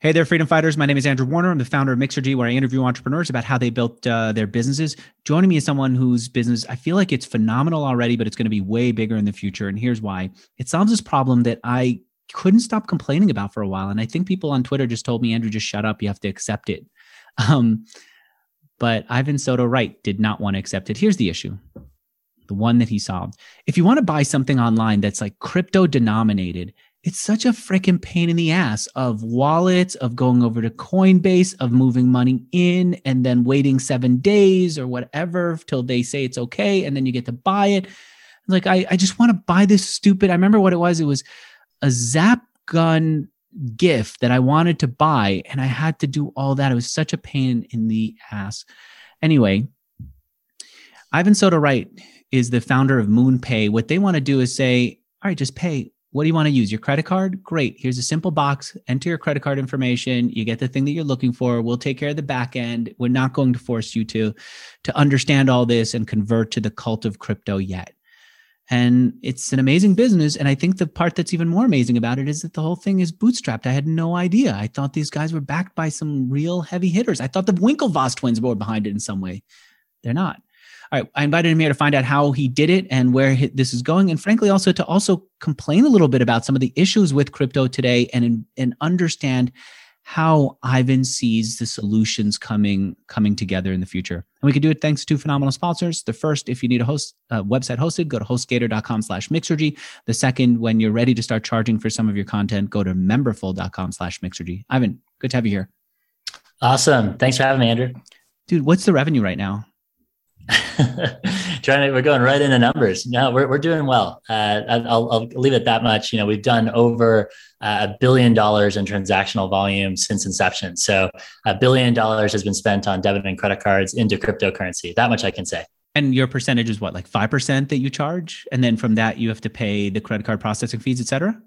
Hey there, freedom fighters. My name is Andrew Warner. I'm the founder of Mixergy, where I interview entrepreneurs about how they built uh, their businesses. Joining me is someone whose business I feel like it's phenomenal already, but it's going to be way bigger in the future. And here's why it solves this problem that I couldn't stop complaining about for a while. And I think people on Twitter just told me, Andrew, just shut up. You have to accept it. Um, but Ivan Soto Wright did not want to accept it. Here's the issue the one that he solved. If you want to buy something online that's like crypto denominated, it's such a freaking pain in the ass of wallets, of going over to Coinbase, of moving money in and then waiting seven days or whatever till they say it's okay. And then you get to buy it. Like, I, I just want to buy this stupid. I remember what it was. It was a Zap gun gift that I wanted to buy, and I had to do all that. It was such a pain in the ass. Anyway, Ivan Soto Wright is the founder of MoonPay. What they want to do is say, all right, just pay what do you want to use? Your credit card? Great. Here's a simple box. Enter your credit card information. You get the thing that you're looking for. We'll take care of the back end. We're not going to force you to to understand all this and convert to the cult of crypto yet. And it's an amazing business. And I think the part that's even more amazing about it is that the whole thing is bootstrapped. I had no idea. I thought these guys were backed by some real heavy hitters. I thought the Winklevoss twins were behind it in some way. They're not. All right, I invited him here to find out how he did it and where this is going, and frankly, also to also complain a little bit about some of the issues with crypto today, and and understand how Ivan sees the solutions coming coming together in the future. And we can do it thanks to phenomenal sponsors. The first, if you need a host uh, website hosted, go to hostgator.com slash mixergy. The second, when you're ready to start charging for some of your content, go to memberful.com slash mixergy. Ivan, good to have you here. Awesome. Thanks for having me, Andrew. Dude, what's the revenue right now? trying to we're going right into numbers. No we're, we're doing well. Uh, I'll, I'll leave it that much. You know we've done over uh, a billion dollars in transactional volume since inception. So a billion dollars has been spent on debit and credit cards into cryptocurrency. That much i can say. And your percentage is what like 5% that you charge? And then from that you have to pay the credit card processing fees et cetera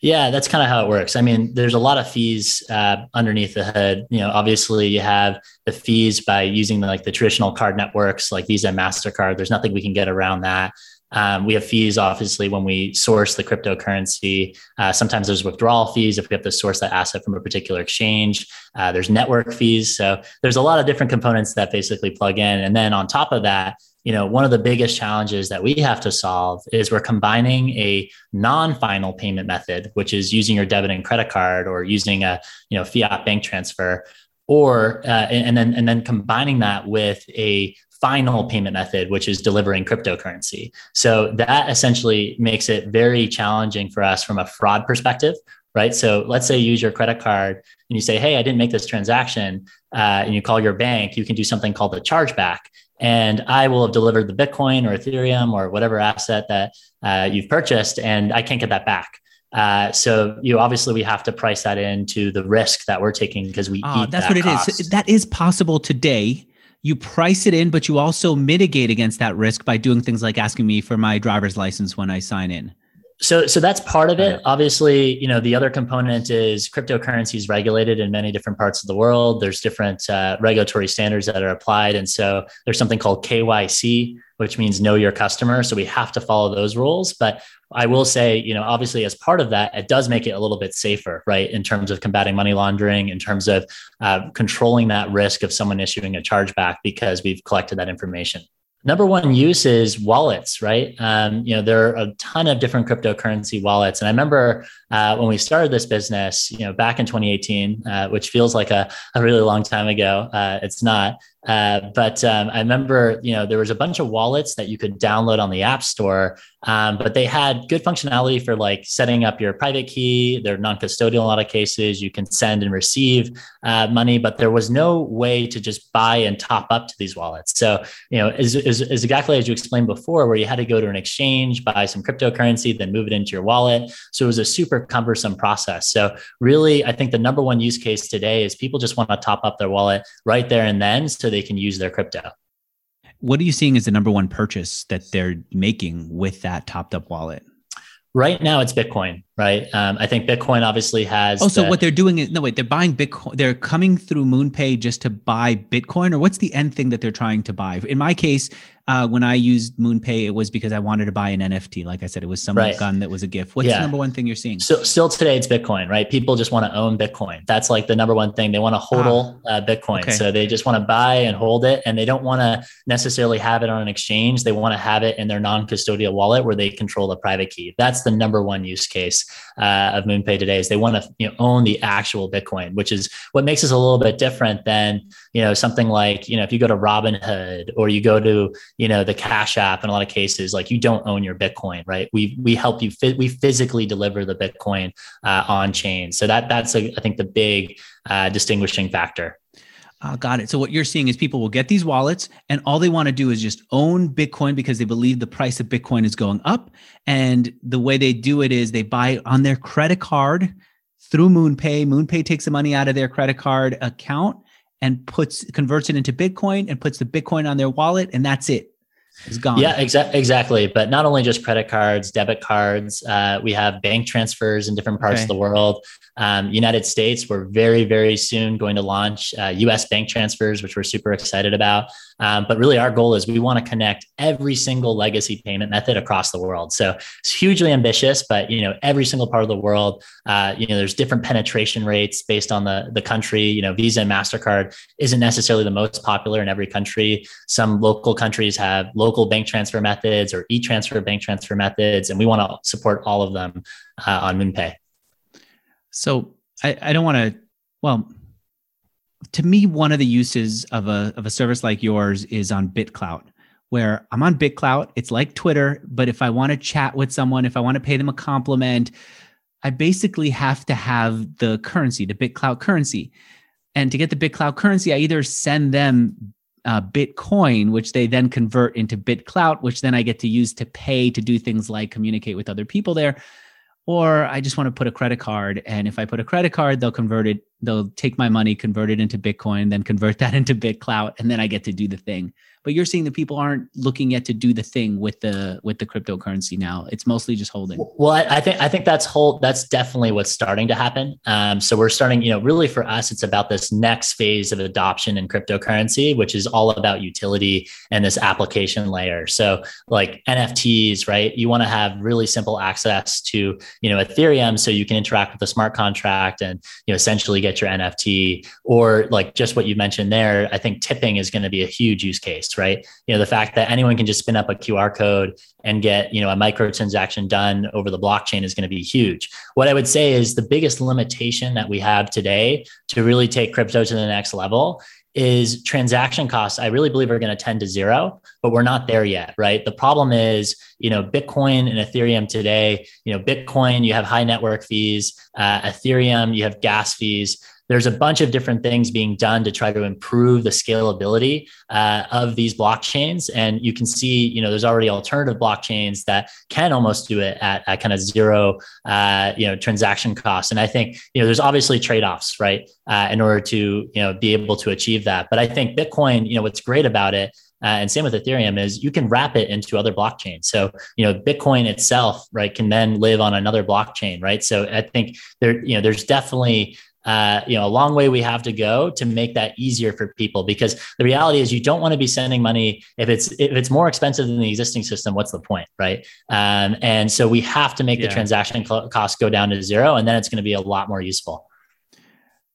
yeah, that's kind of how it works. I mean, there's a lot of fees uh, underneath the hood. You know, obviously you have the fees by using the, like the traditional card networks like Visa and Mastercard. There's nothing we can get around that. Um, we have fees, obviously, when we source the cryptocurrency. Uh, sometimes there's withdrawal fees if we have to source that asset from a particular exchange. Uh, there's network fees. So there's a lot of different components that basically plug in. And then on top of that, you know, one of the biggest challenges that we have to solve is we're combining a non-final payment method, which is using your debit and credit card or using a you know fiat bank transfer, or uh, and then and then combining that with a final payment method, which is delivering cryptocurrency. So that essentially makes it very challenging for us from a fraud perspective, right? So let's say you use your credit card and you say, "Hey, I didn't make this transaction," uh, and you call your bank. You can do something called a chargeback, and I will have delivered the Bitcoin or Ethereum or whatever asset that uh, you've purchased, and I can't get that back. Uh, so you obviously we have to price that into the risk that we're taking because we uh, that's that what cost. it is. That is possible today. You price it in, but you also mitigate against that risk by doing things like asking me for my driver's license when I sign in so so that's part of it. Obviously you know the other component is cryptocurrency is regulated in many different parts of the world. There's different uh, regulatory standards that are applied. And so there's something called kyc which means know your customer. So we have to follow those rules. But i will say you know obviously as part of that it does make it a little bit safer right in terms of combating money laundering in terms of uh, controlling that risk of someone issuing a chargeback because we've collected that information Number one use is wallets, right? Um, you know, there are a ton of different cryptocurrency wallets. And I remember uh, when we started this business, you know, back in 2018, uh, which feels like a, a really long time ago. Uh, it's not. Uh, but um, I remember, you know, there was a bunch of wallets that you could download on the App Store, um, but they had good functionality for like setting up your private key. They're non-custodial in a lot of cases. You can send and receive uh, money, but there was no way to just buy and top up to these wallets. So, you know, is, is, is exactly as you explained before, where you had to go to an exchange, buy some cryptocurrency, then move it into your wallet. So it was a super cumbersome process. So really, I think the number one use case today is people just want to top up their wallet right there and then. So they can use their crypto. What are you seeing as the number one purchase that they're making with that topped up wallet? Right now, it's Bitcoin, right? Um, I think Bitcoin obviously has. Oh, so the, what they're doing is no wait, they're buying Bitcoin. They're coming through MoonPay just to buy Bitcoin, or what's the end thing that they're trying to buy? In my case, uh, when I used MoonPay, it was because I wanted to buy an NFT. Like I said, it was some right. gun that was a gift. What's yeah. the number one thing you're seeing? So still today, it's Bitcoin, right? People just want to own Bitcoin. That's like the number one thing. They want to hold ah, uh, Bitcoin. Okay. So they just want to buy and hold it, and they don't want to necessarily have it on an exchange. They want to have it in their non-custodial wallet where they control the private key. That's the number one use case uh, of MoonPay today. Is they want to you know, own the actual Bitcoin, which is what makes us a little bit different than you know something like you know if you go to Robinhood or you go to you know the Cash App in a lot of cases, like you don't own your Bitcoin, right? We we help you we physically deliver the Bitcoin uh, on chain. So that that's a, I think the big uh, distinguishing factor. Uh, got it. So what you're seeing is people will get these wallets and all they want to do is just own Bitcoin because they believe the price of Bitcoin is going up. And the way they do it is they buy on their credit card through MoonPay. MoonPay takes the money out of their credit card account and puts converts it into Bitcoin and puts the Bitcoin on their wallet, and that's it is gone. Yeah, exa- exactly. But not only just credit cards, debit cards, uh, we have bank transfers in different parts okay. of the world. Um, United States, we're very, very soon going to launch uh, US bank transfers, which we're super excited about. Um, but really, our goal is we want to connect every single legacy payment method across the world. So it's hugely ambitious, but you know, every single part of the world, uh, you know, there's different penetration rates based on the the country. You know, Visa and Mastercard isn't necessarily the most popular in every country. Some local countries have local bank transfer methods or e-transfer bank transfer methods, and we want to support all of them uh, on MoonPay. So I, I don't want to. Well, to me, one of the uses of a of a service like yours is on BitClout, where I'm on BitClout. It's like Twitter, but if I want to chat with someone, if I want to pay them a compliment, I basically have to have the currency, the BitClout currency. And to get the BitClout currency, I either send them uh, Bitcoin, which they then convert into BitClout, which then I get to use to pay to do things like communicate with other people there or I just want to put a credit card. And if I put a credit card, they'll convert it, they'll take my money, convert it into Bitcoin, then convert that into BitClout, and then I get to do the thing. But you're seeing that people aren't looking yet to do the thing with the with the cryptocurrency now. It's mostly just holding. Well i, I think i think that's whole that's definitely what's starting to happen. Um, so we're starting you know really for us it's about this next phase of adoption in cryptocurrency which is all about utility and this application layer. So like nfts right? You want to have really simple access to you know ethereum so you can interact with the smart contract and you know essentially get your nft or like just what you mentioned there i think tipping is going to be a huge use case right? You know, the fact that anyone can just spin up a QR code and get, you know, a micro transaction done over the blockchain is going to be huge. What I would say is the biggest limitation that we have today to really take crypto to the next level is transaction costs i really believe are going to tend to zero but we're not there yet right? The problem is you know bitcoin and ethereum today you know bitcoin you have high network fees uh, ethereum you have gas fees there's a bunch of different things being done to try to improve the scalability uh, of these blockchains and you can see you know there's already alternative blockchains that can almost do it at, at kind of zero uh, you know transaction costs and i think you know there's obviously trade-offs right uh, in order to you know be able to achieve that but i think bitcoin you know what's great about it uh, and same with Ethereum is you can wrap it into other blockchains. So, you know, Bitcoin itself, right, can then live on another blockchain, right? So I think there, you know, there's definitely uh, you know, a long way we have to go to make that easier for people because the reality is you don't want to be sending money if it's if it's more expensive than the existing system. What's the point, right? Um, and so we have to make yeah. the transaction cost go down to zero, and then it's going to be a lot more useful.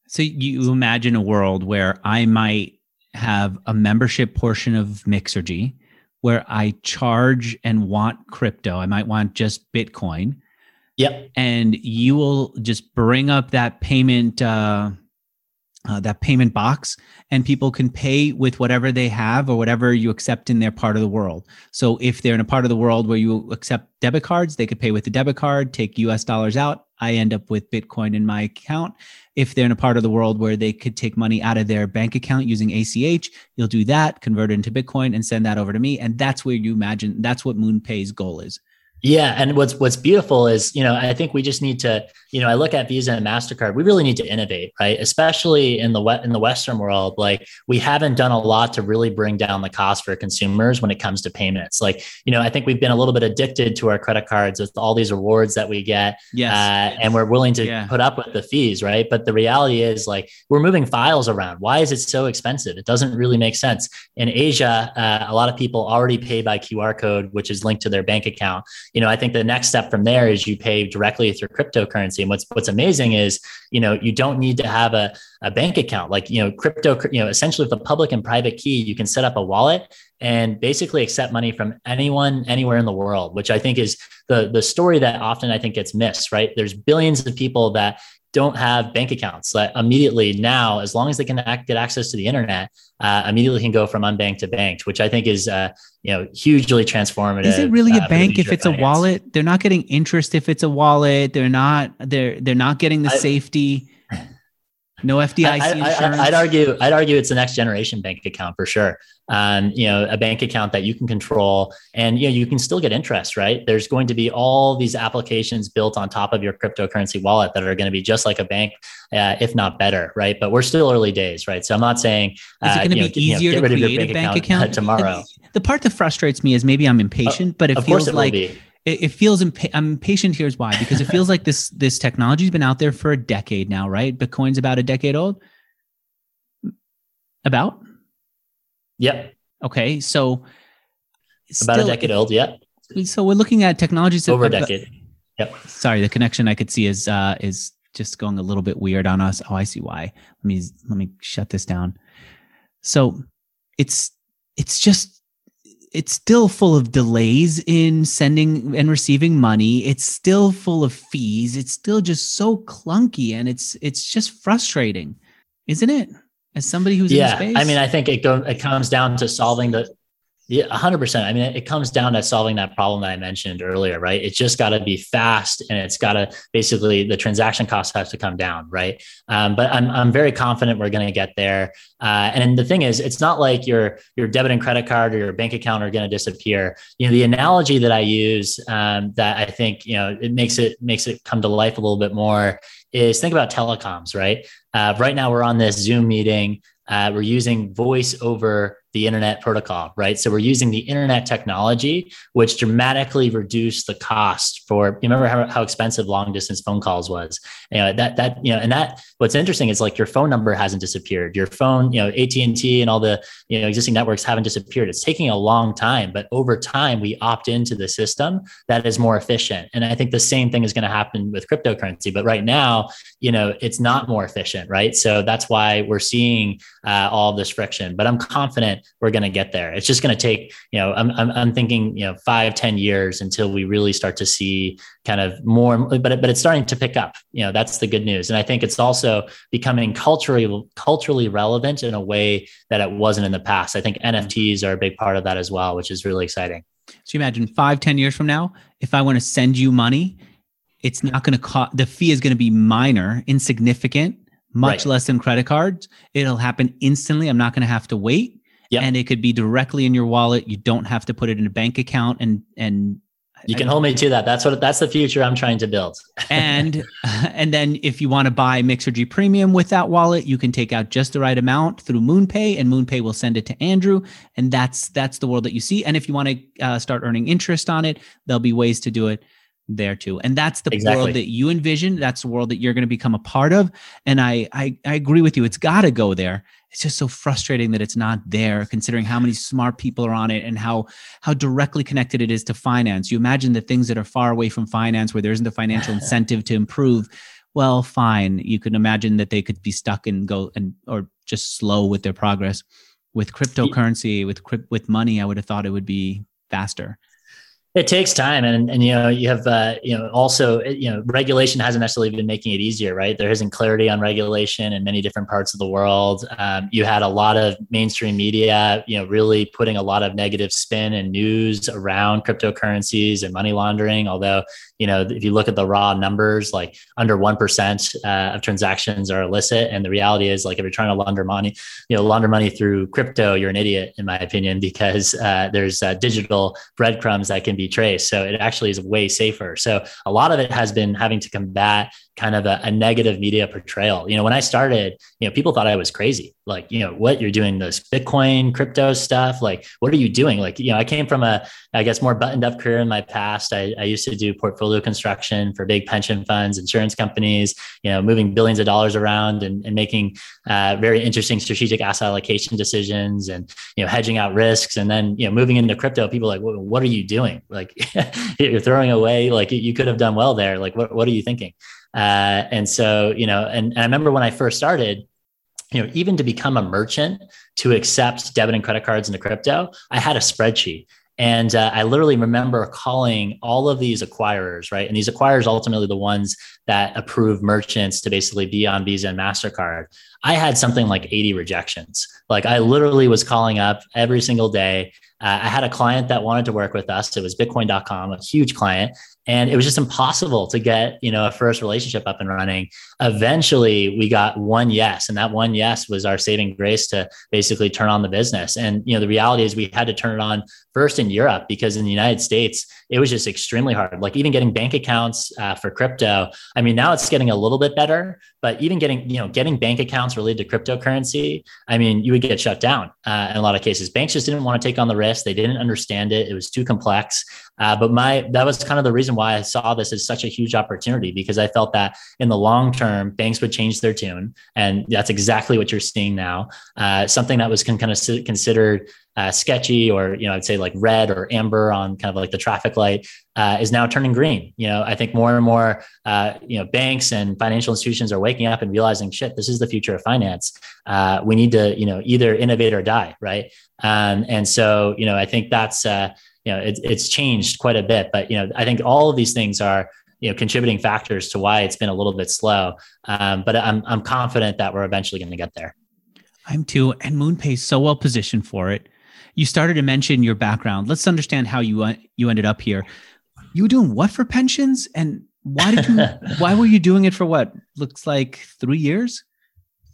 So you imagine a world where I might have a membership portion of Mixergy where I charge and want crypto. I might want just Bitcoin Yep. And you will just bring up that payment uh, uh, that payment box, and people can pay with whatever they have or whatever you accept in their part of the world. So if they're in a part of the world where you accept debit cards, they could pay with the debit card, take US dollars out. I end up with Bitcoin in my account. If they're in a part of the world where they could take money out of their bank account using ACH, you'll do that, convert it into Bitcoin, and send that over to me. And that's where you imagine that's what MoonPay's goal is. Yeah, and what's what's beautiful is, you know, I think we just need to, you know, I look at Visa and Mastercard. We really need to innovate, right? Especially in the in the Western world, like we haven't done a lot to really bring down the cost for consumers when it comes to payments. Like, you know, I think we've been a little bit addicted to our credit cards with all these rewards that we get, yes. Uh, and we're willing to yeah. put up with the fees, right? But the reality is, like, we're moving files around. Why is it so expensive? It doesn't really make sense. In Asia, uh, a lot of people already pay by QR code, which is linked to their bank account you know, I think the next step from there is you pay directly through cryptocurrency. And what's what's amazing is, you know, you don't need to have a, a bank account. Like, you know, crypto, you know, essentially with a public and private key, you can set up a wallet and basically accept money from anyone anywhere in the world, which I think is the the story that often I think gets missed, right? There's billions of people that don't have bank accounts that immediately now, as long as they can act, get access to the internet, uh, immediately can go from unbanked to banked, which I think is uh, you know hugely transformative. Is it really uh, a bank if it's finance. a wallet? They're not getting interest if it's a wallet. They're not they're they're not getting the I, safety. No FDIC I, insurance. I, would argue. I'd argue it's the next generation bank account for sure. Um, you know, a bank account that you can control, and you know, you can still get interest. Right? There's going to be all these applications built on top of your cryptocurrency wallet that are going to be just like a bank, uh, if not better. Right? But we're still early days. Right? So I'm not saying uh, is it going to be know, easier you know, to create a bank account, account tomorrow. The part that frustrates me is maybe I'm impatient, but it feels it like it, it feels impa- I'm impatient. Here's why: because it feels like this this technology's been out there for a decade now, right? Bitcoin's about a decade old. About. Yep. Okay, so about still, a decade old. Yep. So we're looking at technologies over a decade. Yep. Sorry, the connection I could see is uh, is just going a little bit weird on us. Oh, I see why. Let me let me shut this down. So it's it's just it's still full of delays in sending and receiving money. It's still full of fees. It's still just so clunky and it's it's just frustrating isn't it? As somebody who's in space? yeah i mean i think it go it comes down to solving the yeah, 100%. I mean, it comes down to solving that problem that I mentioned earlier, right? It's just got to be fast and it's got to basically the transaction costs have to come down, right? Um, but I'm, I'm very confident we're going to get there. Uh, and the thing is, it's not like your, your debit and credit card or your bank account are going to disappear. You know, the analogy that I use um, that I think, you know, it makes it makes it come to life a little bit more is think about telecoms, right? Uh, right now we're on this Zoom meeting. Uh, we're using voice over the internet protocol, right? So we're using the internet technology, which dramatically reduced the cost for. You remember how, how expensive long distance phone calls was? You know that that you know, and that what's interesting is like your phone number hasn't disappeared. Your phone, you know, AT and T and all the you know existing networks haven't disappeared. It's taking a long time, but over time we opt into the system that is more efficient. And I think the same thing is going to happen with cryptocurrency. But right now, you know, it's not more efficient, right? So that's why we're seeing uh, all this friction. But I'm confident we're going to get there. It's just going to take, you know, I'm, I'm, I'm thinking, you know, five ten years until we really start to see kind of more, but, but it's starting to pick up, you know, that's the good news. And I think it's also becoming culturally, culturally relevant in a way that it wasn't in the past. I think mm-hmm. NFTs are a big part of that as well, which is really exciting. So you imagine five ten years from now, if I want to send you money, it's not going to cost, the fee is going to be minor, insignificant much right. less than credit cards. It'll happen instantly. I'm not going to have to wait. Yep. And it could be directly in your wallet. You don't have to put it in a bank account and and you can hold me to that. That's what that's the future I'm trying to build. and and then if you want to buy Mixergy Premium with that wallet, you can take out just the right amount through MoonPay, and MoonPay will send it to Andrew, and that's that's the world that you see. And if you want to uh, start earning interest on it, there'll be ways to do it there too. And that's the exactly. world that you envision. That's the world that you're going to become a part of. And i i, I agree with you. It's got to go there. It's just so frustrating that it's not there considering how many smart people are on it and how how directly connected it is to finance. You imagine the things that are far away from finance where there isn't a financial incentive to improve. Well fine. You can imagine that they could be stuck and go and or just slow with their progress. With cryptocurrency with with money i would have thought it would be faster it takes time, and and you know you have uh, you know also you know regulation hasn't necessarily been making it easier, right? There isn't clarity on regulation in many different parts of the world. Um, you had a lot of mainstream media, you know, really putting a lot of negative spin and news around cryptocurrencies and money laundering. Although you know if you look at the raw numbers, like under one percent uh, of transactions are illicit, and the reality is like if you're trying to launder money, you know, launder money through crypto, you're an idiot in my opinion because uh, there's uh, digital breadcrumbs that can be be traced. So it actually is way safer. So a lot of it has been having to combat kind of a, a, negative media portrayal. You know, when I started, you know, people thought I was crazy. Like, you know, what you're doing this Bitcoin crypto stuff. Like, what are you doing? Like, you know, I came from a, I guess, more buttoned up career in my past. I, I used to do portfolio construction for big pension funds, insurance companies, you know, moving billions of dollars around and, and making uh, very interesting strategic asset allocation decisions and, you know, hedging out risks. And then, you know, moving into crypto, people like, what are you doing? Like, you're throwing away, like, you could have done well there. Like, what, what are you thinking? Uh, and so, you know, and, and I remember when I first started, you know, even to become a merchant to accept debit and credit cards into crypto, I had a spreadsheet. And uh, I literally remember calling all of these acquirers, right? And these acquirers ultimately the ones that approve merchants to basically be on Visa and MasterCard. I had something like 80 rejections. Like I literally was calling up every single day. Uh, I had a client that wanted to work with us. It was Bitcoin.com, a huge client and it was just impossible to get you know a first relationship up and running. Eventually we got one yes and that one yes was our saving grace to basically turn on the business. And you know the reality is we had to turn it on first in europe because in the united states it was just extremely hard. Like even getting bank accounts uh, for crypto i mean now it's getting a little bit better but even getting you know getting bank accounts related to cryptocurrency i mean you would get shut down uh, in a lot of cases. Banks just didn't want to take on the risk. They didn't understand it. It was too complex uh, but my that was kind of the reason why I saw this as such a huge opportunity because I felt that in the long term, banks would change their tune, and that's exactly what you're seeing now. Uh, something that was con- kind of considered uh, sketchy or you know I'd say like red or amber on kind of like the traffic light uh, is now turning green. You know I think more and more uh, you know banks and financial institutions are waking up and realizing shit this is the future of finance. Uh, we need to you know either innovate or die, right? Um, and so you know I think that's uh, you know it, it's changed quite a bit but you know i think all of these things are you know contributing factors to why it's been a little bit slow. Um, but i'm i'm confident that we're eventually going to get there. I'm too and moonpay is so well positioned for it. You started to mention your background. Let's understand how you uh, you ended up here. You were doing what for pensions? And why did you why were you doing it for what looks like three years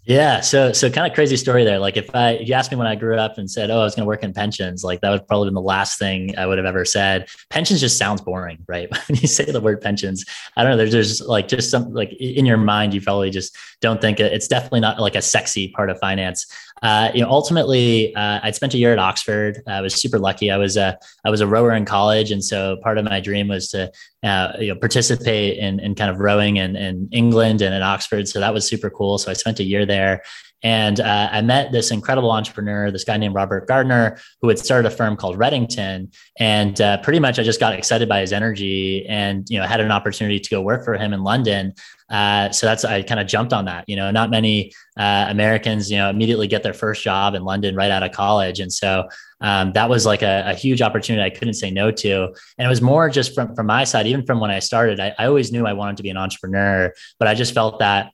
yeah, so so kind of crazy story there. Like if I if you asked me when I grew up and said, "Oh, I was going to work in pensions," like that would probably been the last thing I would have ever said. Pensions just sounds boring, right? when you say the word pensions, I don't know. There's just like just some like in your mind, you probably just don't think it, it's definitely not like a sexy part of finance. Uh, you know, ultimately, uh, I spent a year at Oxford. I was super lucky. I was a I was a rower in college, and so part of my dream was to uh, you know participate in, in kind of rowing in, in England and at Oxford. So that was super cool. So I spent a year there. And uh, I met this incredible entrepreneur, this guy named Robert Gardner, who had started a firm called Redington. And uh, pretty much I just got excited by his energy and, you know, had an opportunity to go work for him in London. Uh, so that's, I kind of jumped on that, you know, not many uh, Americans, you know, immediately get their first job in London right out of college. And so um, that was like a, a, huge opportunity I couldn't say no to. And it was more just from, from my side, even from when I started, I, I always knew I wanted to be an entrepreneur, but I just felt that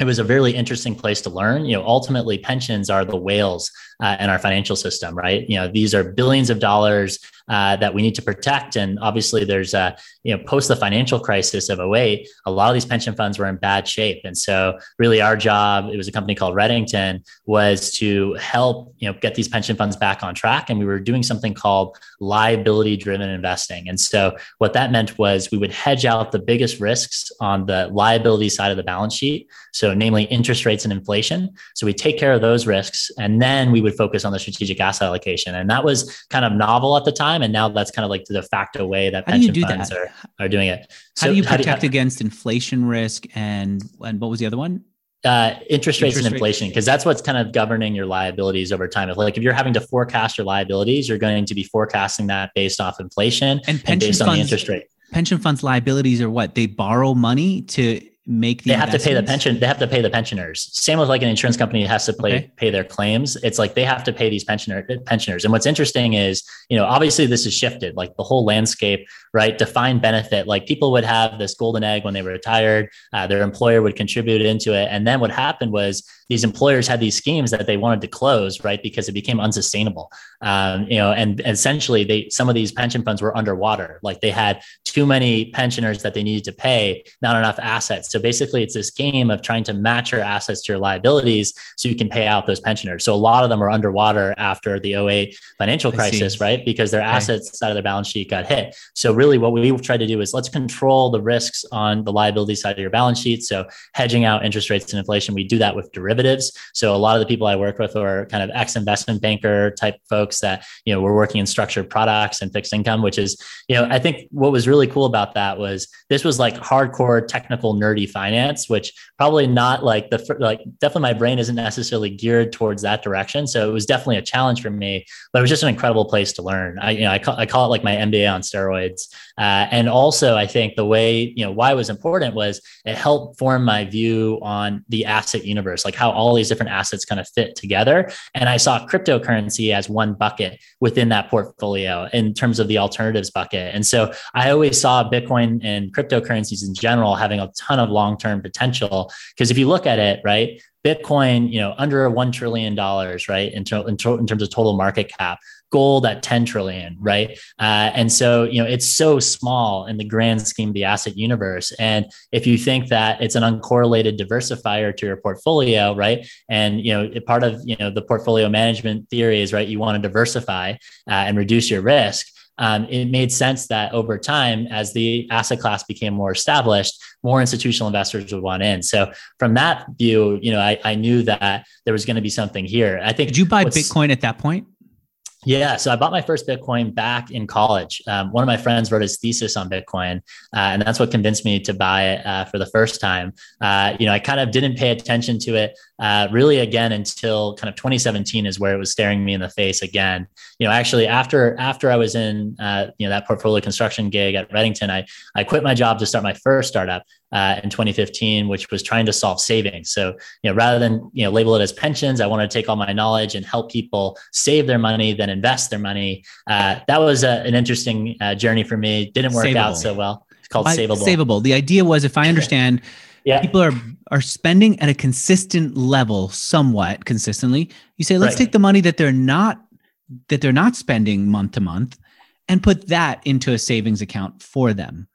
it was a really interesting place to learn. You know, ultimately, pensions are the whales uh, in our financial system, right? You know, these are billions of dollars uh, that we need to protect. And obviously, there's a, you know, post the financial crisis of 08, a lot of these pension funds were in bad shape. And so, really, our job, it was a company called Redington, was to help, you know, get these pension funds back on track. And we were doing something called liability driven investing. And so, what that meant was we would hedge out the biggest risks on the liability side of the balance sheet. So, namely interest rates and inflation. So, we take care of those risks. And then we would focus on the strategic asset allocation. And that was kind of novel at the time time, and now that's kind of like the de facto way that how pension funds that? are are doing it. So how do you protect do you, against inflation risk and and what was the other one? Uh, interest rates interest and inflation because that's what's kind of governing your liabilities over time if like if you're having to forecast your liabilities you're going to be forecasting that based off inflation and, and based funds, on the interest rate pension funds liabilities are what they borrow money to make the they have to pay the pension they have to pay the pensioners. Same with like an insurance company has to pay, okay. pay their claims. It's like they have to pay these pensioner pensioners. And what's interesting is you know obviously this has shifted like the whole landscape right? Defined benefit like people would have this golden egg when they were retired uh, their employer would contribute into it. And then what happened was these employers had these schemes that they wanted to close right because it became unsustainable um, you know and essentially they some of these pension funds were underwater like they had too many pensioners that they needed to pay, not enough assets. So basically, it's this game of trying to match your assets to your liabilities so you can pay out those pensioners. So a lot of them are underwater after the 08 financial crisis, right? Because their assets side of their balance sheet got hit. So really, what we tried to do is let's control the risks on the liability side of your balance sheet. So hedging out interest rates and inflation, we do that with derivatives. So a lot of the people I work with are kind of ex investment banker type folks that you know we're working in structured products and fixed income, which is you know I think what was really cool about that was this was like hardcore technical nerdy finance, which probably not like the like definitely my brain isn't necessarily geared towards that direction. So it was definitely a challenge for me, but it was just an incredible place to learn. I you know I call, I call it like my MBA on steroids. Uh, and also I think the way you know why it was important was it helped form my view on the asset universe, like how all these different assets kind of fit together. And I saw cryptocurrency as one bucket within that portfolio in terms of the alternatives bucket. And so I always saw Bitcoin and cryptocurrencies in general having a ton of long-term potential. Because if you look at it, right, Bitcoin, you know, under one trillion dollars, right, in, in, in, terms of total market cap. Gold at 10 trillion, right? Uh, and so, you know, it's so small in the grand scheme of the asset universe. And if you think that it's an uncorrelated diversifier to your portfolio, right? And you know, part of you know the portfolio management theory is right. You want to diversify uh, and reduce your risk um, it made sense that over time, as the asset class became more established, more institutional investors would want in. So from that view, you know, I, I knew that there was going to be something here. I think. Did you buy Bitcoin at that point? Yeah, so I bought my first Bitcoin back in college. Um, one of my friends wrote his thesis on Bitcoin, uh, and that's what convinced me to buy it uh, for the first time. Uh, you know, I kind of didn't pay attention to it uh, really again until kind of 2017 is where it was staring me in the face again. You know, actually after after I was in uh, you know that portfolio construction gig at Redington, I I quit my job to start my first startup uh, in 2015, which was trying to solve savings. So, you know, rather than you know label it as pensions, I wanted to take all my knowledge and help people save their money, then invest their money. Uh, that was a, an interesting uh, journey for me. Didn't work Savable. out so well. It's called Savable. Savable. The idea was, if I understand, yeah. people are are spending at a consistent level, somewhat consistently. You say, let's right. take the money that they're not that they're not spending month to month and put that into a savings account for them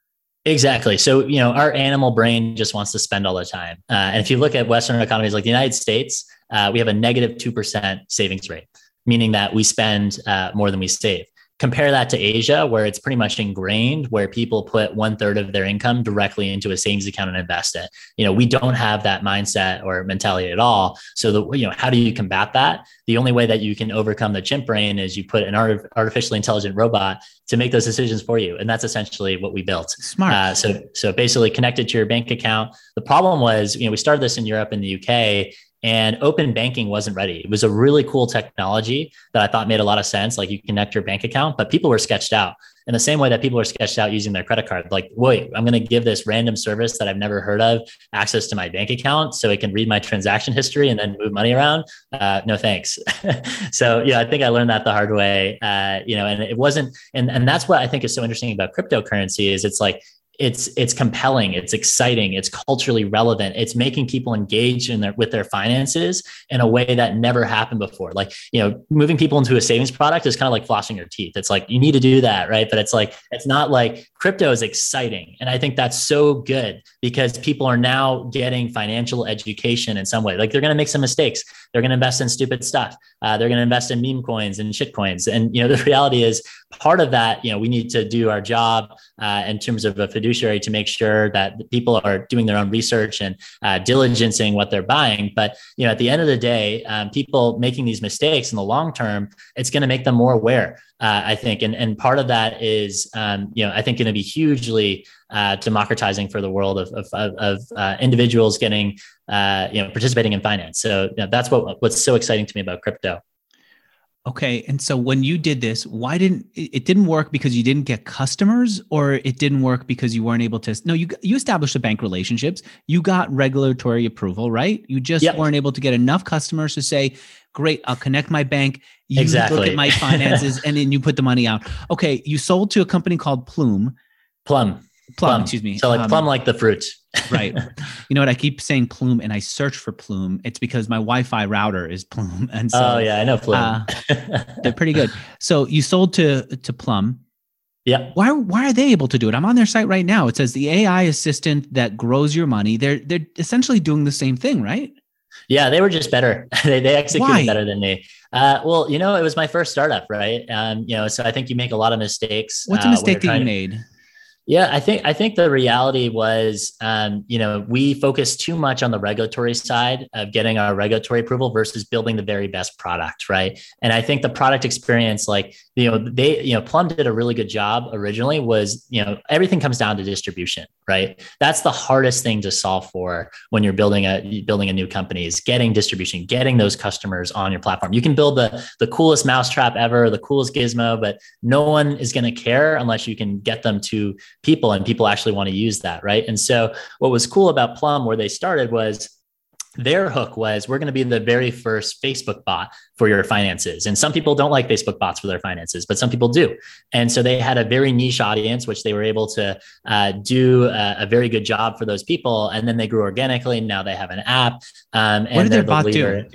Exactly. So, you know, our animal brain just wants to spend all the time. Uh, and if you look at Western economies like the United States, uh, we have a negative 2% savings rate, meaning that we spend uh, more than we save. Compare that to Asia, where it's pretty much ingrained, where people put one third of their income directly into a savings account and invest it. You know, we don't have that mindset or mentality at all. So, the you know, how do you combat that? The only way that you can overcome the chimp brain is you put an art- artificially intelligent robot to make those decisions for you, and that's essentially what we built. Smart. Uh, so, so basically connected to your bank account. The problem was, you know, we started this in Europe and the UK, and open banking wasn't ready. It was a really cool technology that I thought made a lot of sense. Like you connect your bank account, but people were sketched out in the same way that people are sketched out using their credit card. Like, wait, I'm going to give this random service that I've never heard of access to my bank account so it can read my transaction history and then move money around. Uh, no thanks. so yeah, I think I learned that the hard way. Uh, you know, and it wasn't, and and that's what I think is so interesting about cryptocurrency is it's like it's it's compelling it's exciting it's culturally relevant it's making people engage in their with their finances in a way that never happened before. Like you know moving people into a savings product is kind of like flossing your teeth. It's like you need to do that right? But it's like it's not like crypto is exciting. And i think that's so good because people are now getting financial education in some way. Like they're going to make some mistakes. They're going to invest in stupid stuff. Uh, they're going to invest in meme coins and shit coins. And you know the reality is part of that you know we need to do our job uh, in terms of a fiduciary to make sure that people are doing their own research and uh, diligencing what they're buying. But you know, at the end of the day, um, people making these mistakes in the long term, it's going to make them more aware. Uh, I think, and and part of that is, um, you know, I think going to be hugely uh, democratizing for the world of of, of uh, individuals getting, uh, you know, participating in finance. So you know, that's what what's so exciting to me about crypto. Okay. And so when you did this, why didn't it didn't work because you didn't get customers or it didn't work because you weren't able to no you you established the bank relationships, you got regulatory approval, right? You just yep. weren't able to get enough customers to say, "Great, I'll connect my bank, you exactly. look at my finances and then you put the money out." Okay, you sold to a company called Plume. Plum. Plum, plum, excuse me. So like um, plum like the fruit. right. You know what? I keep saying plume and I search for plume. It's because my Wi-Fi router is plume. And so Oh yeah, I know plume. uh, they're pretty good. So you sold to to Plum. Yeah. Why why are they able to do it? I'm on their site right now. It says the AI assistant that grows your money. They're they're essentially doing the same thing, right? Yeah, they were just better. they they executed why? better than me. Uh, well, you know, it was my first startup, right? Um, you know, so I think you make a lot of mistakes. What's a uh, mistake that you made? Yeah, I think I think the reality was, um, you know, we focused too much on the regulatory side of getting our regulatory approval versus building the very best product, right? And I think the product experience, like you know, they, you know, Plum did a really good job originally. Was you know, everything comes down to distribution, right? That's the hardest thing to solve for when you're building a building a new company is getting distribution, getting those customers on your platform. You can build the the coolest mousetrap ever, the coolest gizmo, but no one is going to care unless you can get them to people and people actually want to use that. Right. And so what was cool about Plum, where they started was their hook was we're going to be the very first Facebook bot for your finances. And some people don't like Facebook bots for their finances, but some people do. And so they had a very niche audience, which they were able to uh, do a, a, very good job for those people. And then they grew organically. Now they have an app. Um, and what did their bot do?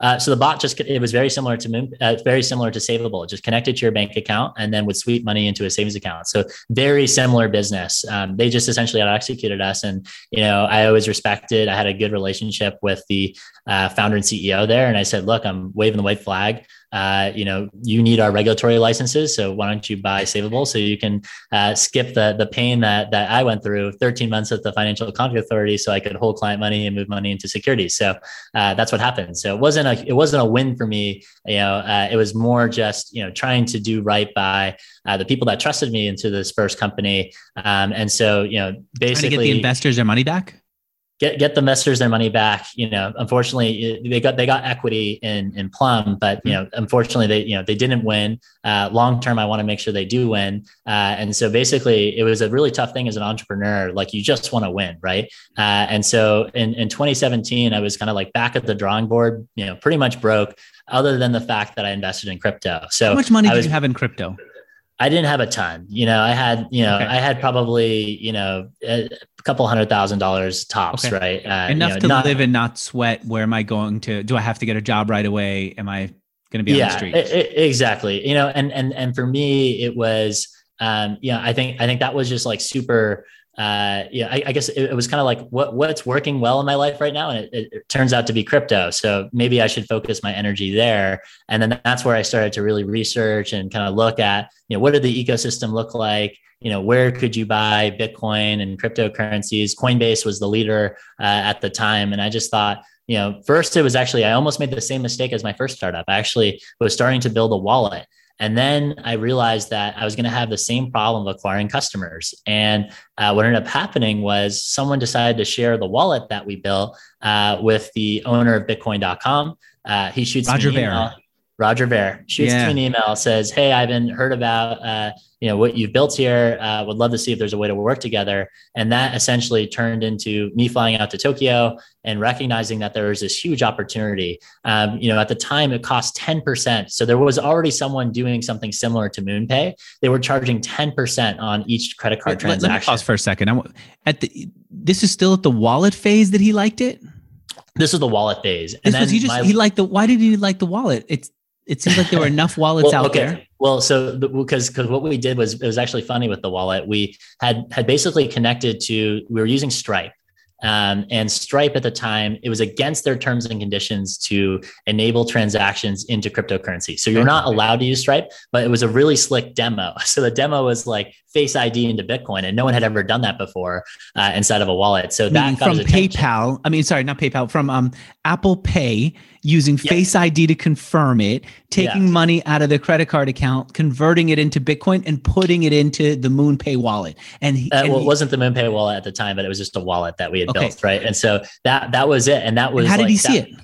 Uh, so the bot just it was very similar to uh, very similar to Savable. Just connected to your bank account and then would sweep money into a savings account. So very similar business. Um, they just essentially out executed us, and you know I always respected. I had a good relationship with the uh, founder and CEO there, and I said, "Look, I'm waving the white flag uh, you know, you need our regulatory licenses. So why don't you buy Savable so you can uh, skip the the pain that that I went through 13 months at the Financial Conduct Authority so I could hold client money and move money into securities. So uh, that's what happened. So it wasn't a it wasn't a win for me. You know, uh, it was more just you know trying to do right by uh, the people that trusted me into this first company. Um, and so you know, basically, get the investors their money back get get the investors their money back. You know, unfortunately, they got they got equity in in Plum, but you know, unfortunately, they you know they didn't win. Uh, long term, I want to make sure they do win. Uh, and so basically, it was a really tough thing as an entrepreneur. Like you just want to win, right? Uh, and so in in 2017, I was kind of like back at the drawing board. You know, pretty much broke. Other than the fact that I invested in crypto. So how much money was, did you have in crypto? I didn't have a ton. You know, I had, you know, okay. I had probably, you know, a couple hundred thousand dollars tops, okay. right? Uh, Enough you know, to not, live and not sweat. Where am I going to? Do I have to get a job right away? Am I going to be yeah, on the street? It, exactly. You know, and and and for me, it was, um, yeah, I think I think that was just like super uh, yeah, I, I guess it, it was kind of like what what's working well in my life right now, and it, it, turns out to be crypto. So maybe I should focus my energy there. And then that's where I started to really research and kind of look at, you know, what did the ecosystem look like? You know, where could you buy Bitcoin and cryptocurrencies? Coinbase was the leader uh, at the time, and I just thought, you know, first it was actually I almost made the same mistake as my first startup. I actually was starting to build a wallet and then I realized that I was going to have the same problem of acquiring customers. And uh, what ended up happening was someone decided to share the wallet that we built uh, with the owner of Bitcoin.com. Uh, he shoots Roger Ver. Roger Ver shoots yeah. me an email, says, "Hey, Ivan, heard about uh, you know what you've built here. Uh, would love to see if there's a way to work together." And that essentially turned into me flying out to Tokyo and recognizing that there was this huge opportunity. Um, you know, at the time it cost ten percent, so there was already someone doing something similar to MoonPay. They were charging ten percent on each credit card let, transaction. Let me pause for a second. I'm, at the this is still at the wallet phase that he liked it this is the wallet phase. And then he just my, he liked the why did he like the wallet? It's it seems like there were enough wallets well, out okay. there. Well, so because because what we did was it was actually funny with the wallet. We had had basically connected to we were using Stripe, um, and Stripe at the time, it was against their terms and conditions to enable transactions into cryptocurrency. So you're not allowed to use Stripe, but it was a really slick demo. So the demo was like Face ID into Bitcoin, and no one had ever done that before uh, inside of a wallet. So that from PayPal. I mean, sorry, not PayPal. From um, Apple Pay using yep. Face ID to confirm it, taking yeah. money out of the credit card account, converting it into Bitcoin, and putting it into the MoonPay wallet. And, he, uh, and well, it wasn't the MoonPay wallet at the time, but it was just a wallet that we had okay. built, right? And so that that was it. And that was and how did like, he see that, it?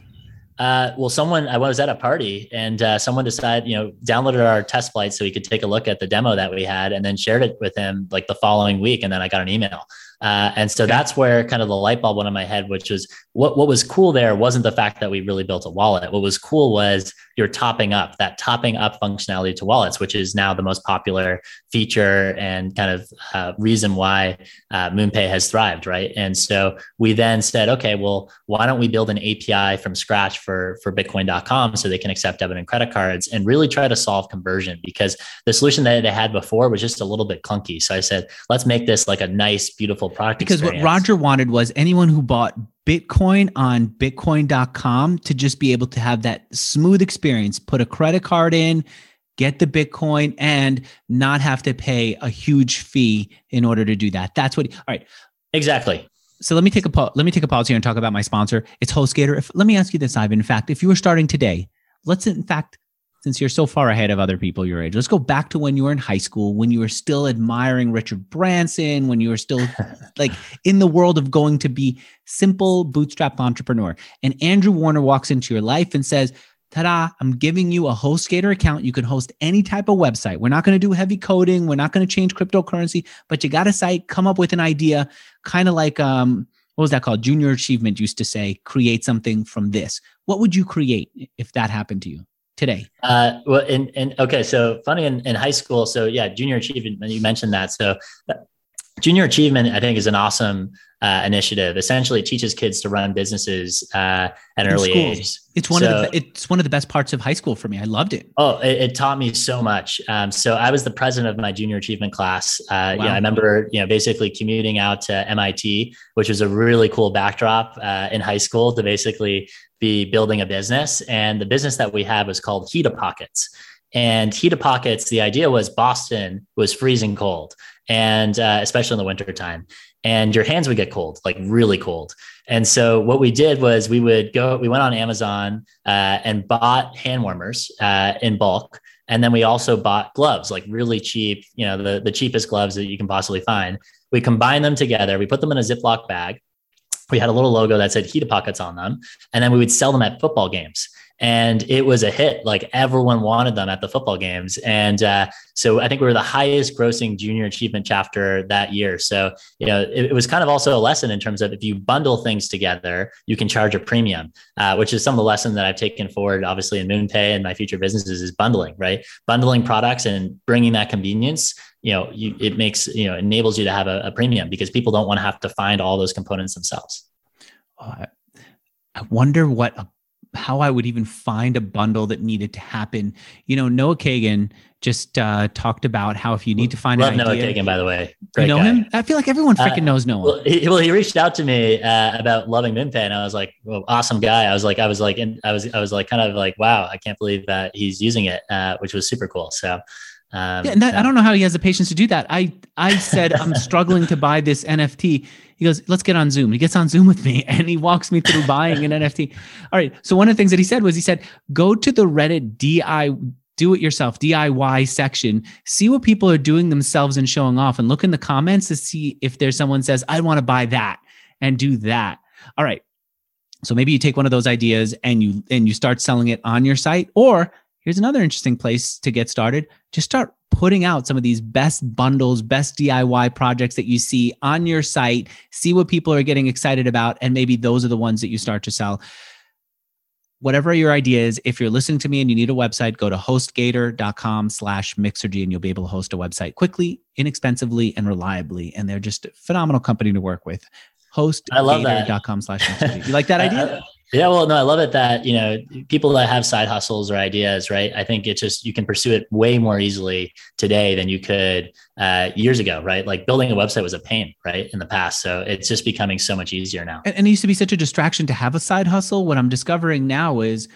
Uh, well, someone I was at a party and uh, someone decided, you know, downloaded our test flight so he could take a look at the demo that we had, and then shared it with him like the following week. And then I got an email. Uh, and so that's where kind of the light bulb went in my head, which was what, what was cool there wasn't the fact that we really built a wallet. What was cool was you're topping up that topping up functionality to wallets, which is now the most popular feature and kind of uh, reason why uh, MoonPay has thrived, right? And so we then said, okay, well, why don't we build an API from scratch for for Bitcoin.com so they can accept debit and credit cards and really try to solve conversion because the solution that they had before was just a little bit clunky. So I said, let's make this like a nice, beautiful product. Because experience. what Roger wanted was anyone who bought Bitcoin on Bitcoin.com to just be able to have that smooth experience, put a credit card in, get the Bitcoin, and not have to pay a huge fee in order to do that. That's what. All right. Exactly. So let me take a let me take a pause here and talk about my sponsor. It's HostGator. If, let me ask you this, Ivan. In fact, if you were starting today, let's in fact since you're so far ahead of other people your age, let's go back to when you were in high school, when you were still admiring Richard Branson, when you were still like in the world of going to be simple bootstrap entrepreneur. And Andrew Warner walks into your life and says, Ta-da, I'm giving you a HostGator account. You can host any type of website. We're not going to do heavy coding. We're not going to change cryptocurrency, but you got a site, come up with an idea, kind of like um, what was that called? Junior Achievement used to say, create something from this. What would you create if that happened to you? Today? Uh, well, and and okay, so funny in, in high school. So yeah, junior achievement. You mentioned that. So uh, junior achievement, I think, is an awesome uh, initiative. Essentially, it teaches kids to run businesses uh, at an in early schools. age. It's one so, of the it's one of the best parts of high school for me. I loved it. Oh, it, it taught me so much. Um, so I was the president of my junior achievement class. Uh, wow. Yeah, I remember you know basically commuting out to MIT, which was a really cool backdrop uh, in high school to basically be building a business. And the business that we have is called Heat Pockets. And Heat Pockets, the idea was Boston was freezing cold, and uh, especially in the wintertime. And your hands would get cold, like really cold. And so what we did was we would go, we went on Amazon uh, and bought hand warmers uh, in bulk. And then we also bought gloves, like really cheap, you know, the, the cheapest gloves that you can possibly find. We combined them together. We put them in a Ziploc bag we had a little logo that said Heat Pockets on them. And then we would sell them at football games. And it was a hit. Like everyone wanted them at the football games. And uh, so I think we were the highest grossing junior achievement chapter that year. So, you know, it, it, was kind of also a lesson in terms of if you bundle things together, you can charge a premium, uh, which is some of the lesson that I've taken forward, obviously in MoonPay and my future businesses is bundling, right? Bundling products and bringing that convenience you know you, it makes you know enables you to have a, a premium because people don't want to have to find all those components themselves uh, i wonder what a, how i would even find a bundle that needed to happen you know noah kagan just uh, talked about how if you need to find Love an Noah idea, Kagan, by the way. Great you know guy. him? I feel like everyone freaking uh, knows Noah. Well he, well, he reached out to me uh, about loving MoonPay, and I was like, well, awesome guy. I was like, I was like, and I was, I was like, kind of like, wow, I can't believe that he's using it, uh, which was super cool. So um, yeah, and that, I don't know how he has the patience to do that. I I said I'm struggling to buy this NFT. He goes, "Let's get on Zoom." He gets on Zoom with me and he walks me through buying an NFT. All right. So one of the things that he said was he said, "Go to the Reddit DI do it yourself DIY section, see what people are doing themselves and showing off, and look in the comments to see if there's someone says, I want to buy that and do that. All right. So maybe you take one of those ideas and you and you start selling it on your site, or here's another interesting place to get started. Just start putting out some of these best bundles, best DIY projects that you see on your site, see what people are getting excited about, and maybe those are the ones that you start to sell. Whatever your idea is, if you're listening to me and you need a website, go to hostgator.com slash mixergy and you'll be able to host a website quickly, inexpensively, and reliably. And they're just a phenomenal company to work with. Hostgator.com slash mixergy. You like that idea? Yeah, well, no, I love it that, you know, people that have side hustles or ideas, right? I think it's just, you can pursue it way more easily today than you could uh, years ago, right? Like building a website was a pain, right? In the past. So it's just becoming so much easier now. And, and it used to be such a distraction to have a side hustle. What I'm discovering now is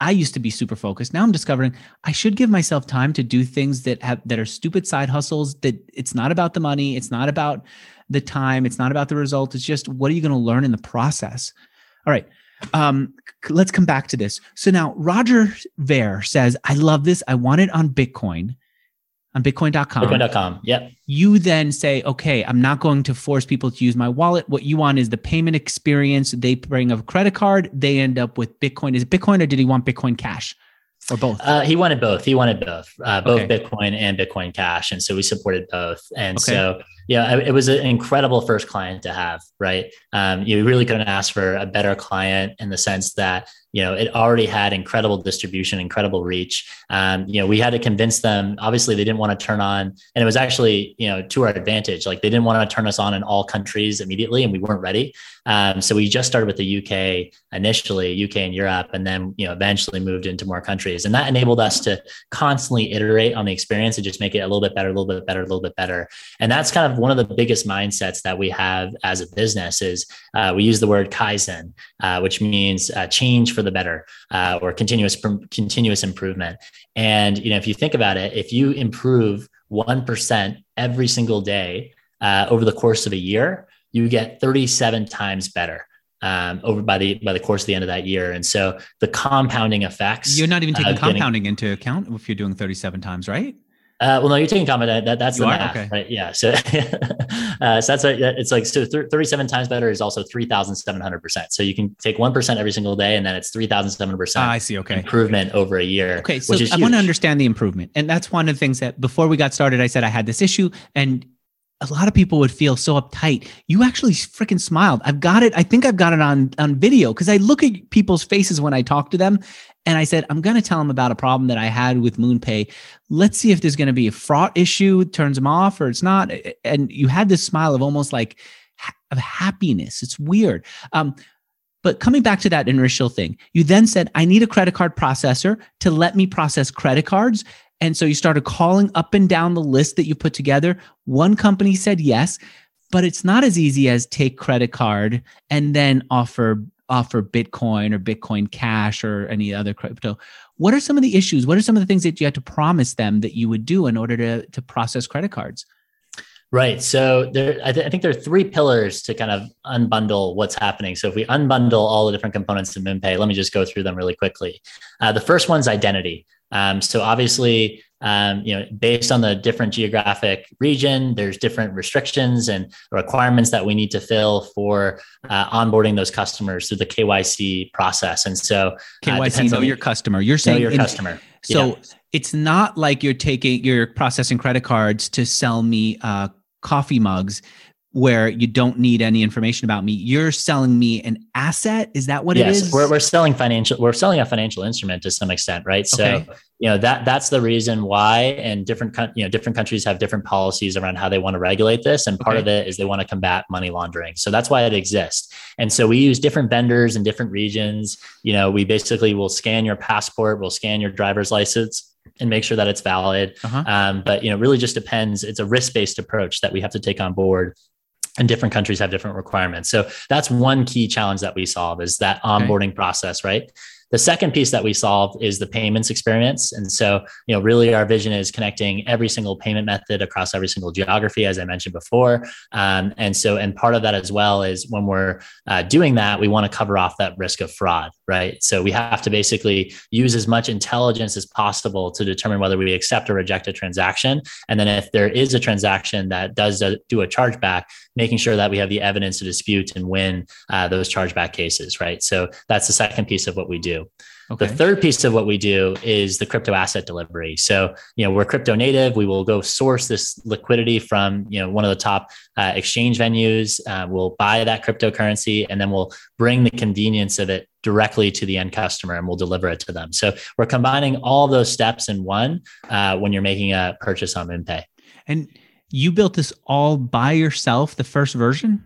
I used to be super focused. Now I'm discovering I should give myself time to do things that have that are stupid side hustles that it's not about the money, it's not about the time, it's not about the result. It's just what are you going to learn in the process? All right. Um, let's come back to this. So now Roger Ver says, I love this. I want it on Bitcoin, on bitcoin.com. Bitcoin.com. Yep. You then say, okay, I'm not going to force people to use my wallet. What you want is the payment experience. They bring a credit card, they end up with Bitcoin. Is it Bitcoin or did he want Bitcoin Cash? or both? Uh, he wanted both. He wanted both, uh, both okay. Bitcoin and Bitcoin Cash, and so we supported both. And okay. so Yeah, it was an incredible first client to have, right? Um, you really couldn't ask for a better client in the sense that you know it already had incredible distribution incredible reach. Um, you know we had to convince them obviously they didn't want to turn on and it was actually you know to our advantage. Like they didn't want to turn us on in all countries immediately and we weren't ready. Um, so we just started with the uk initially uk and europe and then you know eventually moved into more countries. And that enabled us to constantly iterate on the experience and just make it a little bit better a little bit better a little bit better. And that's kind of one of the biggest mindsets that we have as a business is uh, we use the word kaizen uh, which means uh, change for the better uh, or continuous continuous improvement. And you know, if you think about it, if you improve one percent every single day uh, over the course of a year, you get 37 times better um, over by the by the course of the end of that year. And so the compounding effects. You're not even taking compounding getting, into account if you're doing 37 times, right? Uh, well, no, you're taking comment. That, that's you the are? math, okay. right? Yeah. So, uh, so that's a, it's like so 37 times better is also 3,700 percent. So you can take one percent every single day, and then it's 3,700 percent. Ah, I see. Okay. Improvement over a year. Okay. So I want to understand the improvement, and that's one of the things that before we got started, I said I had this issue, and a lot of people would feel so uptight. You actually freaking smiled. I've got it. I think I've got it on on video because I look at people's faces when I talk to them, and I said, I'm going to tell them about a problem that I had with MoonPay. Let's see if there's going to be a fraud issue, turns them off, or it's not. And you had this smile of almost like of happiness. It's weird. Um, but coming back to that initial thing, you then said, I need a credit card processor to let me process credit cards. And so you started calling up and down the list that you put together. One company said yes, but it's not as easy as take credit card and then offer offer Bitcoin or Bitcoin Cash or any other crypto. What are some of the issues? What are some of the things that you had to promise them that you would do in order to, to process credit cards? Right. So there, I, th- I, think there are three pillars to kind of unbundle what's happening. So if we unbundle all the different components of MoonPay, let me just go through them really quickly. Uh, the first one's identity. Um, so obviously, um, you know, based on the different geographic region, there's different restrictions and requirements that we need to fill for uh, onboarding those customers through the KYC process. And so, KYC, uh, know your customer. You're saying your in, customer. So yeah. it's not like you're taking, you're processing credit cards to sell me uh, coffee mugs where you don't need any information about me. You're selling me an asset. Is that what yes, it is? We're, we're selling financial, we're selling a financial instrument to some extent, right? So, okay. You know, that that's the reason why, and different, you know, different countries have different policies around how they want to regulate this. And part okay. of it is they want to combat money laundering. So that's why it exists. And so we use different vendors in different regions. You know, we basically will scan your passport, we'll scan your driver's license and make sure that it's valid. Uh-huh. Um, but you know, really just depends. It's a risk-based approach that we have to take on board and different countries have different requirements. So that's one key challenge that we solve is that onboarding okay. process, right? The second piece that we solve is the payments experience. And so, you know, really our vision is connecting every single payment method across every single geography, as I mentioned before. Um, and so, and part of that as well is when we're uh, doing that, we want to cover off that risk of fraud, right? So we have to basically use as much intelligence as possible to determine whether we accept or reject a transaction. And then if there is a transaction that does do a chargeback, making sure that we have the evidence to dispute and win uh, those chargeback cases, right? So that's the second piece of what we do. Okay. The third piece of what we do is the crypto asset delivery. So, you know, we're crypto native. We will go source this liquidity from, you know, one of the top uh, exchange venues. Uh, we'll buy that cryptocurrency and then we'll bring the convenience of it directly to the end customer and we'll deliver it to them. So we're combining all those steps in one uh, when you're making a purchase on MoonPay. And you built this all by yourself, the first version?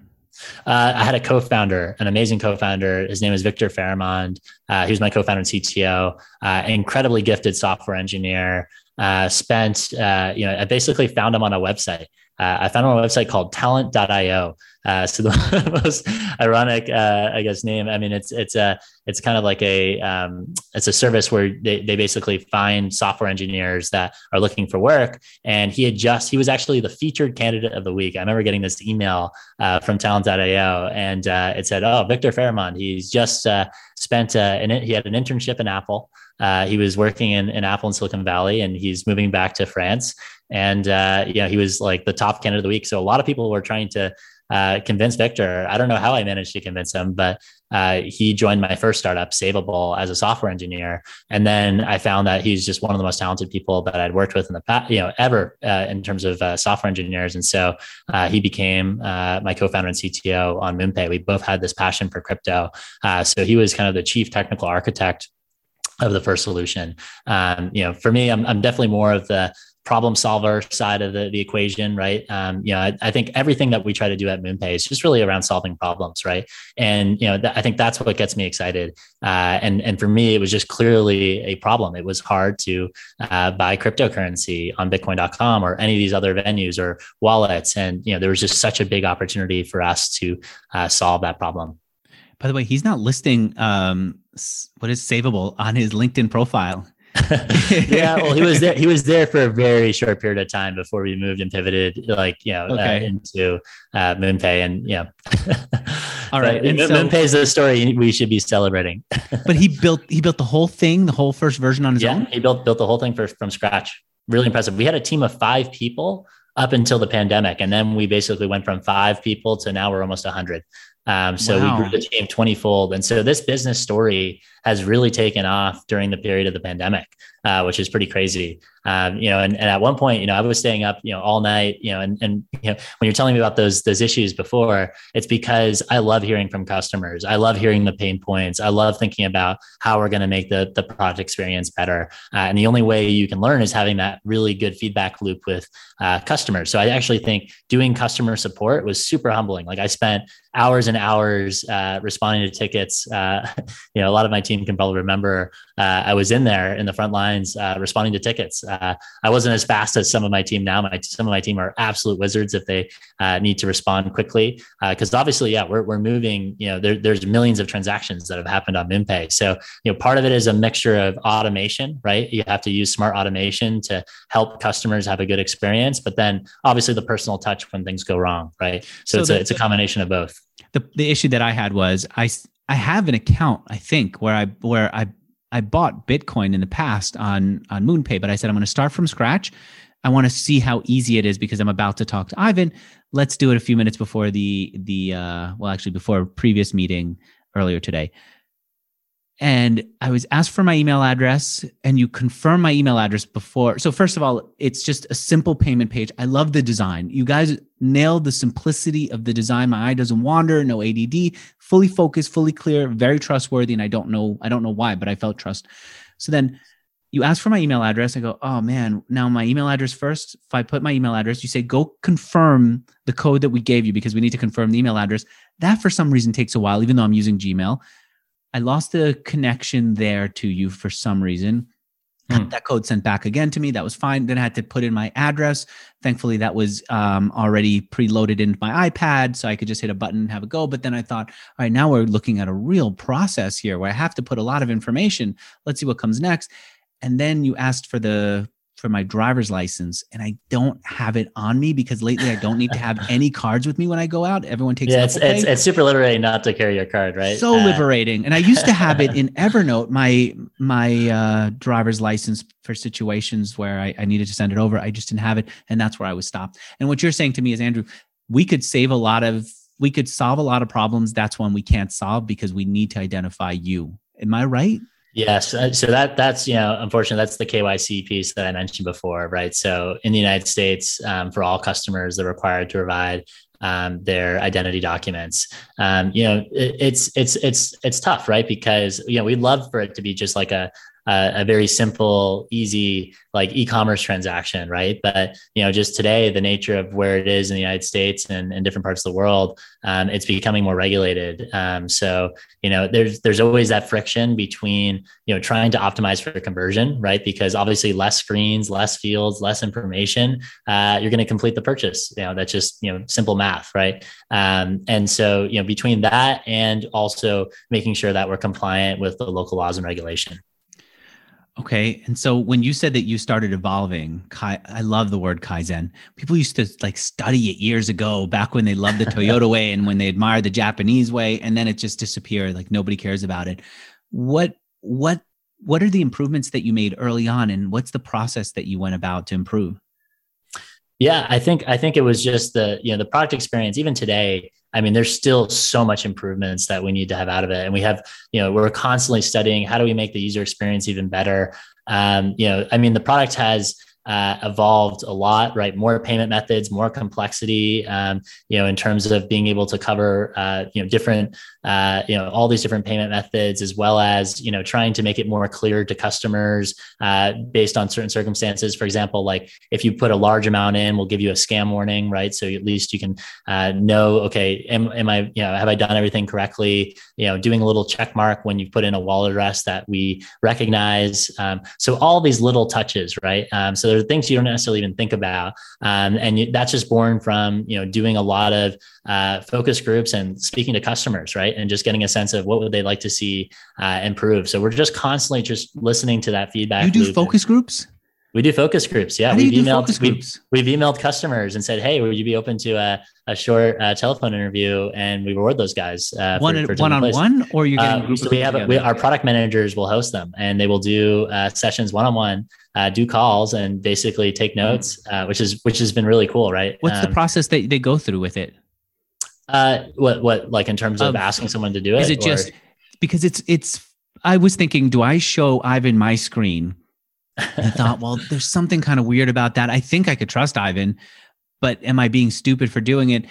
Uh, I had a co-founder, an amazing co-founder. His name is Victor Faramond. Uh, he was my co-founder and CTO. Uh, incredibly gifted software engineer. Uh, spent, uh, you know, I basically found him on a website. Uh, I found a website called Talent.io. Uh, so the most ironic, uh, I guess, name. I mean, it's it's a it's kind of like a um, it's a service where they, they basically find software engineers that are looking for work. And he had just he was actually the featured candidate of the week. I remember getting this email uh, from Talent.io, and uh, it said, "Oh, Victor Faramond, he's just uh, spent uh, an he had an internship in Apple." Uh, he was working in, in Apple in Silicon Valley, and he's moving back to France. And uh, you know, he was like the top candidate of the week. So a lot of people were trying to uh, convince Victor. I don't know how I managed to convince him, but uh, he joined my first startup, Savable, as a software engineer. And then I found that he's just one of the most talented people that I'd worked with in the past, you know, ever uh, in terms of uh, software engineers. And so uh, he became uh, my co-founder and CTO on MoonPay. We both had this passion for crypto. So he was kind of the chief technical architect of the first solution. Um, you know, for me, I'm, I'm definitely more of the problem solver side of the, the equation, right? Um, you know, I, I, think everything that we try to do at MoonPay is just really around solving problems, right? And you know, th- I think that's what gets me excited. Uh, and and for me, it was just clearly a problem. It was hard to uh, buy cryptocurrency on Bitcoin.com or any of these other venues or wallets, and you know, there was just such a big opportunity for us to uh, solve that problem. By the way, he's not listing um, what is savable on his LinkedIn profile. yeah, well, he was there. He was there for a very short period of time before we moved and pivoted, like you know, uh, okay. uh, into uh, MoonPay, and yeah. All right, and so, MoonPay is the story we should be celebrating. but he built he built the whole thing, the whole first version on his yeah, own. He built built the whole thing for, from scratch. Really impressive. We had a team of five people up until the pandemic, and then we basically went from five people to now we're almost hundred. Um, so wow. we grew the team 20 fold. And so this business story has really taken off during the period of the pandemic, uh, which is pretty crazy. Um, you know, and, and at one point, you know, I was staying up, you know, all night, you know, and, and, you know, when you're telling me about those, those issues before, it's because I love hearing from customers. I love hearing the pain points. I love thinking about how we're going to make the, the product experience better. Uh, and the only way you can learn is having that really good feedback loop with uh, customers. So I actually think doing customer support was super humbling. Like I spent hours and hours uh, responding to tickets. Uh, you know, a lot of my team can probably remember uh, I was in there in the front lines uh, responding to tickets. Uh, I wasn't as fast as some of my team now. My, some of my team are absolute wizards if they uh, need to respond quickly. Because obviously, yeah, we're, we're moving. You know, there, there's millions of transactions that have happened on MoonPay. So you know, part of it is a mixture of automation, right? You have to use smart automation to help customers have a good experience, but then obviously the personal touch when things go wrong, right? So, so it's the, a it's a combination of both. The the issue that I had was I I have an account I think where I where I I bought Bitcoin in the past on on MoonPay, but I said I'm going to start from scratch. I want to see how easy it is because I'm about to talk to Ivan. Let's do it a few minutes before the the uh, well, actually before previous meeting earlier today and I was asked for my email address, and you confirm my email address before. So, first of all, it's just a simple payment page. I love the design. You guys nailed the simplicity of the design. My eye doesn't wander, no ADD, fully focused, fully clear, very trustworthy. And I don't know, I don't know why, but I felt trust. So then you ask for my email address. I go, oh man, now my email address first. If I put my email address, you say, go confirm the code that we gave you because we need to confirm the email address. That for some reason takes a while, even though I'm using Gmail. I lost the connection there to you for some reason. Hmm. That code sent back again to me. That was fine. Then I had to put in my address. Thankfully, that was um, already preloaded into my iPad, so I could just hit a button and have a go. But then I thought, all right, now we're looking at a real process here where I have to put a lot of information. Let's see what comes next. And then you asked for the for my driver's license and I don't have it on me because lately I don't need to have any cards with me when I go out. Everyone takes yeah, it's, it's, it's, super liberating not to carry your card, right? So uh, liberating. And I used to have it in Evernote, my my uh, driver's license for situations where I, I needed to send it over. I just didn't have it. And that's where I was stopped. And what you're saying to me is, Andrew, we could save a lot of we could solve a lot of problems. That's one we can't solve because we need to identify you. Am I right? Yes. Uh, so that that's you know unfortunately that's the KYC piece that I mentioned before, right? So in the United States, um, for all customers, they're required to provide um, their identity documents. Um, you know, it, it's it's it's it's tough, right? Because you know we'd love for it to be just like a a, a very simple, easy like e-commerce transaction, right? But you know, just today, the nature of where it is in the United States and, and different parts of the world, um, it's becoming more regulated. Um, so you know, there's there's always that friction between you know trying to optimize for conversion, right? Because obviously, less screens, less fields, less information, uh, you're going to complete the purchase. You know, that's just you know simple math, right? Um, and so you know, between that and also making sure that we're compliant with the local laws and regulation. Okay. And so when you said that you started evolving, Kai, I love the word Kaizen. People used to like study it years ago, back when they loved the Toyota way and when they admired the Japanese way, and then it just disappeared. Like nobody cares about it. What, what, what are the improvements that you made early on and what's the process that you went about to improve? Yeah, I think I think it was just the you know the product experience. Even today, I mean, there's still so much improvements that we need to have out of it, and we have you know we're constantly studying how do we make the user experience even better. Um, you know, I mean, the product has uh, evolved a lot, right? More payment methods, more complexity, um, you know, in terms of being able to cover, uh, you know, different, uh, you know, all these different payment methods, as well as, you know, trying to make it more clear to customers uh, based on certain circumstances. For example, like if you put a large amount in, we'll give you a scam warning, right? So at least you can uh, know, okay, am, am I, you know, have I done everything correctly? You know, doing a little check mark when you put in a wallet address that we recognize. Um, so all these little touches, right? Um, so there are things you don't necessarily even think about, um, and you, that's just born from you know doing a lot of uh, focus groups and speaking to customers, right, and just getting a sense of what would they like to see uh, improve. So we're just constantly just listening to that feedback. You do focus groups. We do focus groups. Yeah, we've emailed we've, we've, emailed customers and said, "Hey, would you be open to a, a short uh, telephone interview?" And we reward those guys uh, one for, for one on place. one, or you're getting uh, so we have we, our product managers will host them, and they will do uh, sessions one on one, do calls, and basically take notes, uh, which is which has been really cool, right? What's um, the process that they go through with it? Uh, what what like in terms of um, asking someone to do it? Is it or? just because it's it's? I was thinking, do I show Ivan my screen? I thought, well, there's something kind of weird about that. I think I could trust Ivan, but am I being stupid for doing it?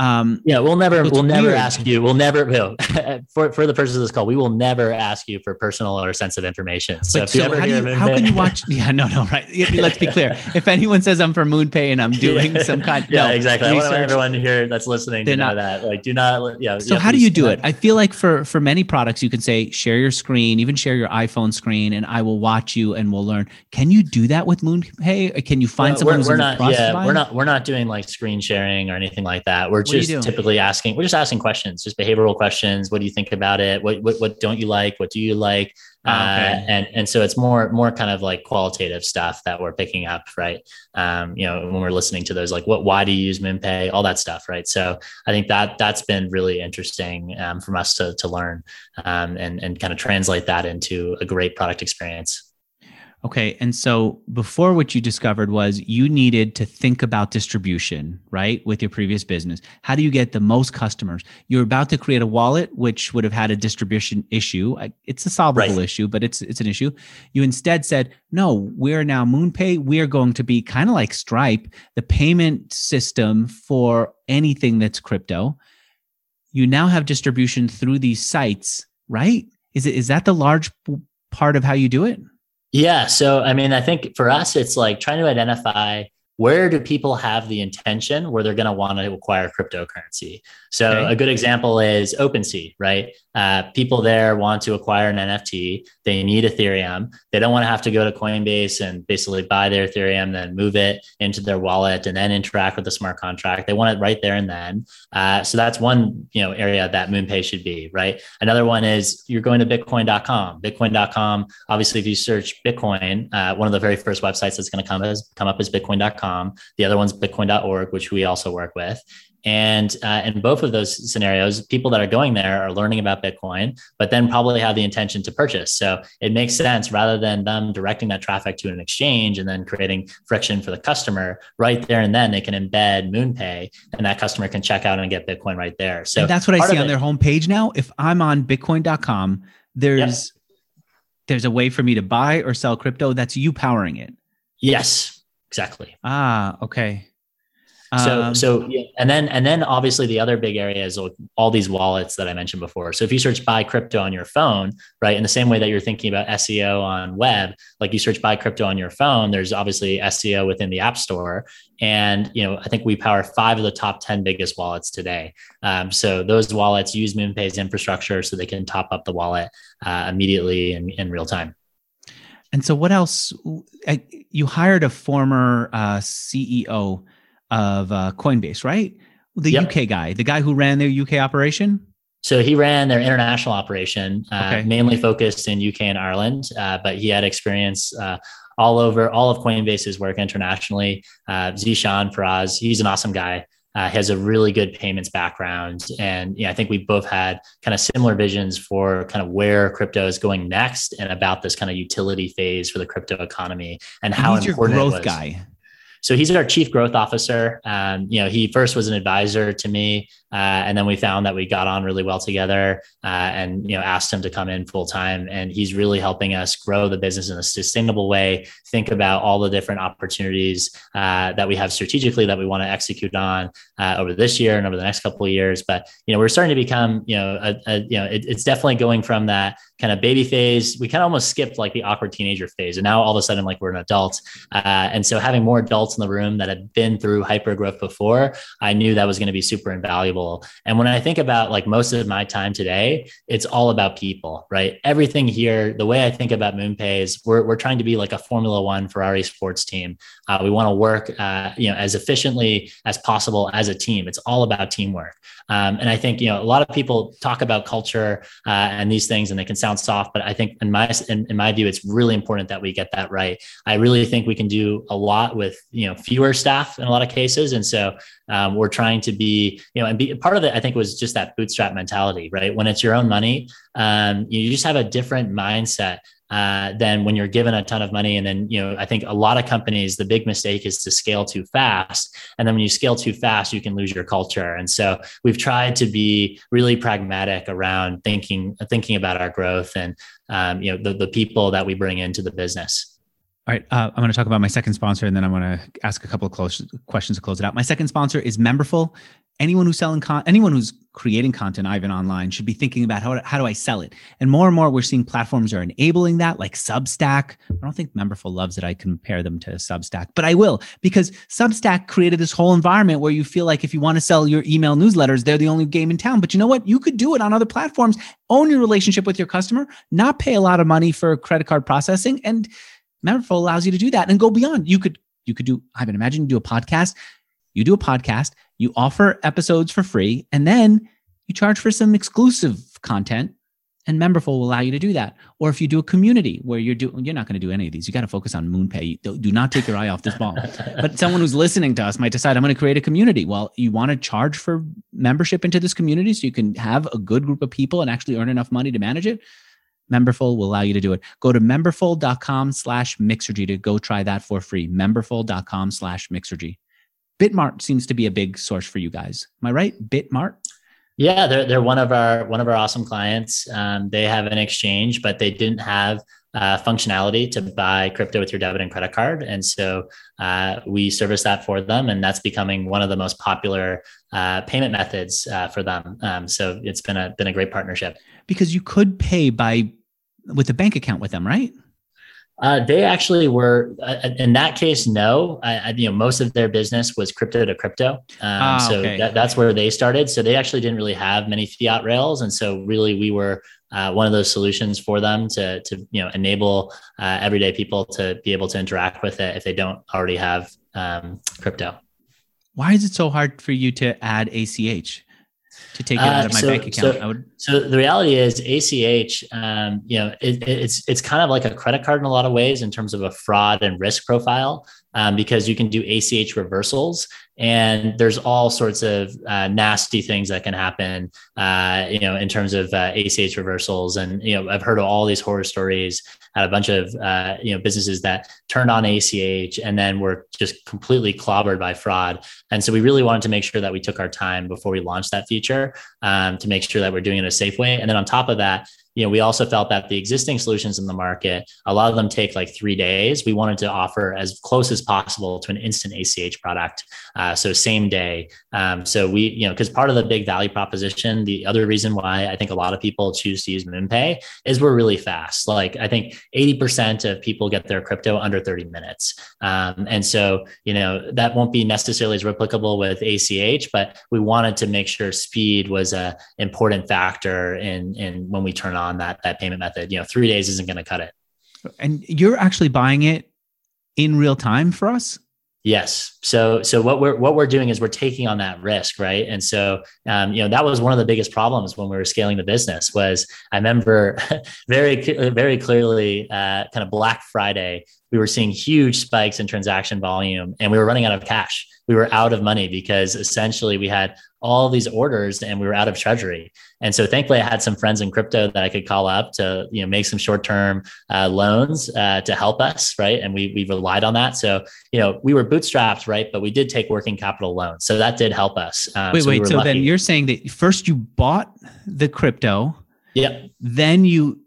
Um, yeah, we'll never, we'll never ask you. We'll never, will for for the purpose of this call, we will never ask you for personal or sensitive information. So, so how, you, how can you watch? Yeah, no, no, right. Let's be clear. If anyone says I'm for MoonPay and I'm doing some kind, of. yeah, no, exactly. Research, I want everyone here that's listening to know that. Like, do not, yeah. So, yeah, how do you do it? I feel like for for many products, you can say share your screen, even share your iPhone screen, and I will watch you and we'll learn. Can you do that with MoonPay? Can you find well, someone we're, who's we're not, yeah, we're not, we're not doing like screen sharing or anything like that. We're just typically asking, we're just asking questions, just behavioral questions. What do you think about it? What, what, what don't you like? What do you like? Oh, okay. uh, and and so it's more more kind of like qualitative stuff that we're picking up, right? Um, you know, when we're listening to those, like what, why do you use MoonPay, all that stuff, right? So I think that that's been really interesting um, from us to to learn um, and and kind of translate that into a great product experience. Okay. And so before what you discovered was you needed to think about distribution, right? With your previous business. How do you get the most customers? You're about to create a wallet, which would have had a distribution issue. It's a solvable right. issue, but it's it's an issue. You instead said, no, we're now MoonPay. We are going to be kind of like Stripe, the payment system for anything that's crypto. You now have distribution through these sites, right? Is it is that the large part of how you do it? Yeah. So, I mean, I think for us, it's like trying to identify where do people have the intention where they're going to want to acquire cryptocurrency so okay. a good example is OpenSea, right? Uh, people there want to acquire an NFT. They need Ethereum. They don't want to have to go to Coinbase and basically buy their Ethereum, then move it into their wallet, and then interact with the smart contract. They want it right there and then. Uh, so that's one you know area that MoonPay should be, right? Another one is you're going to Bitcoin.com. Bitcoin.com. Obviously, if you search Bitcoin, uh, one of the very first websites that's going to come is come up is Bitcoin.com. The other one's Bitcoin.org, which we also work with. And uh, in both of those scenarios, people that are going there are learning about Bitcoin, but then probably have the intention to purchase. So it makes sense rather than them directing that traffic to an exchange and then creating friction for the customer right there and then they can embed MoonPay and that customer can check out and get Bitcoin right there. So and that's what I see on it, their homepage now. If I'm on Bitcoin.com, there's yep. there's a way for me to buy or sell crypto. That's you powering it. Yes, exactly. Ah, okay. So, um, so, yeah. and then, and then obviously the other big area is all these wallets that I mentioned before. So if you search buy crypto on your phone, right, in the same way that you're thinking about SEO on web, like you search buy crypto on your phone, there's obviously SEO within the app store. And, you know, I think we power five of the top 10 biggest wallets today. Um, so those wallets use MoonPay's infrastructure so they can top up the wallet uh, immediately in, in real time. And so what else? You hired a former uh, CEO of uh, Coinbase, right? The yep. UK guy, the guy who ran their UK operation. So he ran their international operation, uh, okay. mainly focused in UK and Ireland, uh, but he had experience uh, all over all of Coinbase's work internationally. Uh, Zeeshan Feroz, he's an awesome guy. Uh, has a really good payments background, and yeah, I think we both had kind of similar visions for kind of where crypto is going next, and about this kind of utility phase for the crypto economy and how he's important your growth guy. So he's our chief growth officer. Um, you know, he first was an advisor to me, uh, and then we found that we got on really well together, uh, and you know, asked him to come in full time. And he's really helping us grow the business in a sustainable way. Think about all the different opportunities uh, that we have strategically that we want to execute on uh, over this year and over the next couple of years. But you know, we're starting to become, you know, a, a, you know, it, it's definitely going from that kind of baby phase. We kind of almost skipped like the awkward teenager phase, and now all of a sudden, like we're an adult. Uh, and so having more adults in the room that had been through hyper growth before, I knew that was going to be super invaluable. And when I think about like most of my time today, it's all about people, right? Everything here, the way I think about MoonPay is we're, we're trying to be like a Formula One Ferrari sports team. Uh, we want to work, uh, you know, as efficiently as possible as a team. It's all about teamwork. Um, and I think you know a lot of people talk about culture uh, and these things, and they can sound soft, but I think in my in, in, my view, it's really important that we get that right. I really think we can do a lot with you know fewer staff in a lot of cases, and so um, we're trying to be you know and be part of it. I think was just that bootstrap mentality, right? When it's your own money, um, you just have a different mindset uh, than when you're given a ton of money. And then, you know, I think a lot of companies, the big mistake is to scale too fast. And then when you scale too fast, you can lose your culture. And so we've tried to be really pragmatic around thinking, thinking about our growth and, um, you know, the, the people that we bring into the business. All right, uh, I'm going to talk about my second sponsor, and then I'm going to ask a couple of close questions to close it out. My second sponsor is Memberful anyone who's selling con- anyone who's creating content ivan online should be thinking about how, how do i sell it? And more and more we're seeing platforms are enabling that like substack. I don't think memberful loves that i compare them to substack but i will because substack created this whole environment where you feel like if you want to sell your email newsletters they're the only game in town. But you know what? You could do it on other platforms own your relationship with your customer not pay a lot of money for credit card processing and memberful allows you to do that and go beyond. You could you could do ivan imagine you do a podcast. You do a podcast you offer episodes for free, and then you charge for some exclusive content. And Memberful will allow you to do that. Or if you do a community where you're doing, you're not going to do any of these. You got to focus on MoonPay. Do, do not take your eye off this ball. but someone who's listening to us might decide, I'm going to create a community. Well, you want to charge for membership into this community so you can have a good group of people and actually earn enough money to manage it. Memberful will allow you to do it. Go to memberful.com slash mixergy to go try that for free. Memberful.com slash mixergy. Bitmart seems to be a big source for you guys. Am I right? Bitmart? Yeah, they're they're one of our one of our awesome clients. Um, they have an exchange, but they didn't have uh, functionality to buy crypto with your debit and credit card, and so uh, we service that for them, and that's becoming one of the most popular uh, payment methods uh, for them. Um, so it's been a been a great partnership because you could pay by with a bank account with them, right? Uh, they actually were, uh, in that case, no. I, I, you know, most of their business was crypto to crypto, um, ah, so okay. that, that's where they started. So they actually didn't really have many fiat rails, and so really we were uh, one of those solutions for them to to you know enable uh, everyday people to be able to interact with it if they don't already have um, crypto. Why is it so hard for you to add ACH? To take it out of my uh, so, bank account. So, would... so, the reality is ACH, um, you know, it, it's it's kind of like a credit card in a lot of ways in terms of a fraud and risk profile. Um, because you can do ACH reversals, and there's all sorts of uh, nasty things that can happen, uh, you know, in terms of uh, ACH reversals. And you know, I've heard of all these horror stories at a bunch of uh, you know businesses that turned on ACH and then were just completely clobbered by fraud. And so we really wanted to make sure that we took our time before we launched that feature um, to make sure that we're doing it a safe way. And then on top of that, you know, we also felt that the existing solutions in the market, a lot of them take like three days. We wanted to offer as close as possible to an instant ACH product. Uh, so same day. Um, so we, you know, because part of the big value proposition, the other reason why I think a lot of people choose to use MoonPay is we're really fast. Like I think 80% of people get their crypto under 30 minutes. Um, and so, you know, that won't be necessarily as replicable with ACH, but we wanted to make sure speed was a important factor in, in when we turn on that that payment method. You know, three days isn't going to cut it. And you're actually buying it in real time for us. Yes. So so what we're what we're doing is we're taking on that risk, right? And so um, you know that was one of the biggest problems when we were scaling the business. Was I remember very very clearly uh, kind of Black Friday, we were seeing huge spikes in transaction volume, and we were running out of cash. We were out of money because essentially we had all these orders and we were out of treasury. And so thankfully I had some friends in crypto that I could call up to, you know, make some short-term uh, loans uh, to help us. Right. And we, we relied on that. So, you know, we were bootstrapped, right. But we did take working capital loans. So that did help us. Um, wait, so wait. We so lucky. then you're saying that first you bought the crypto. Yeah. Then you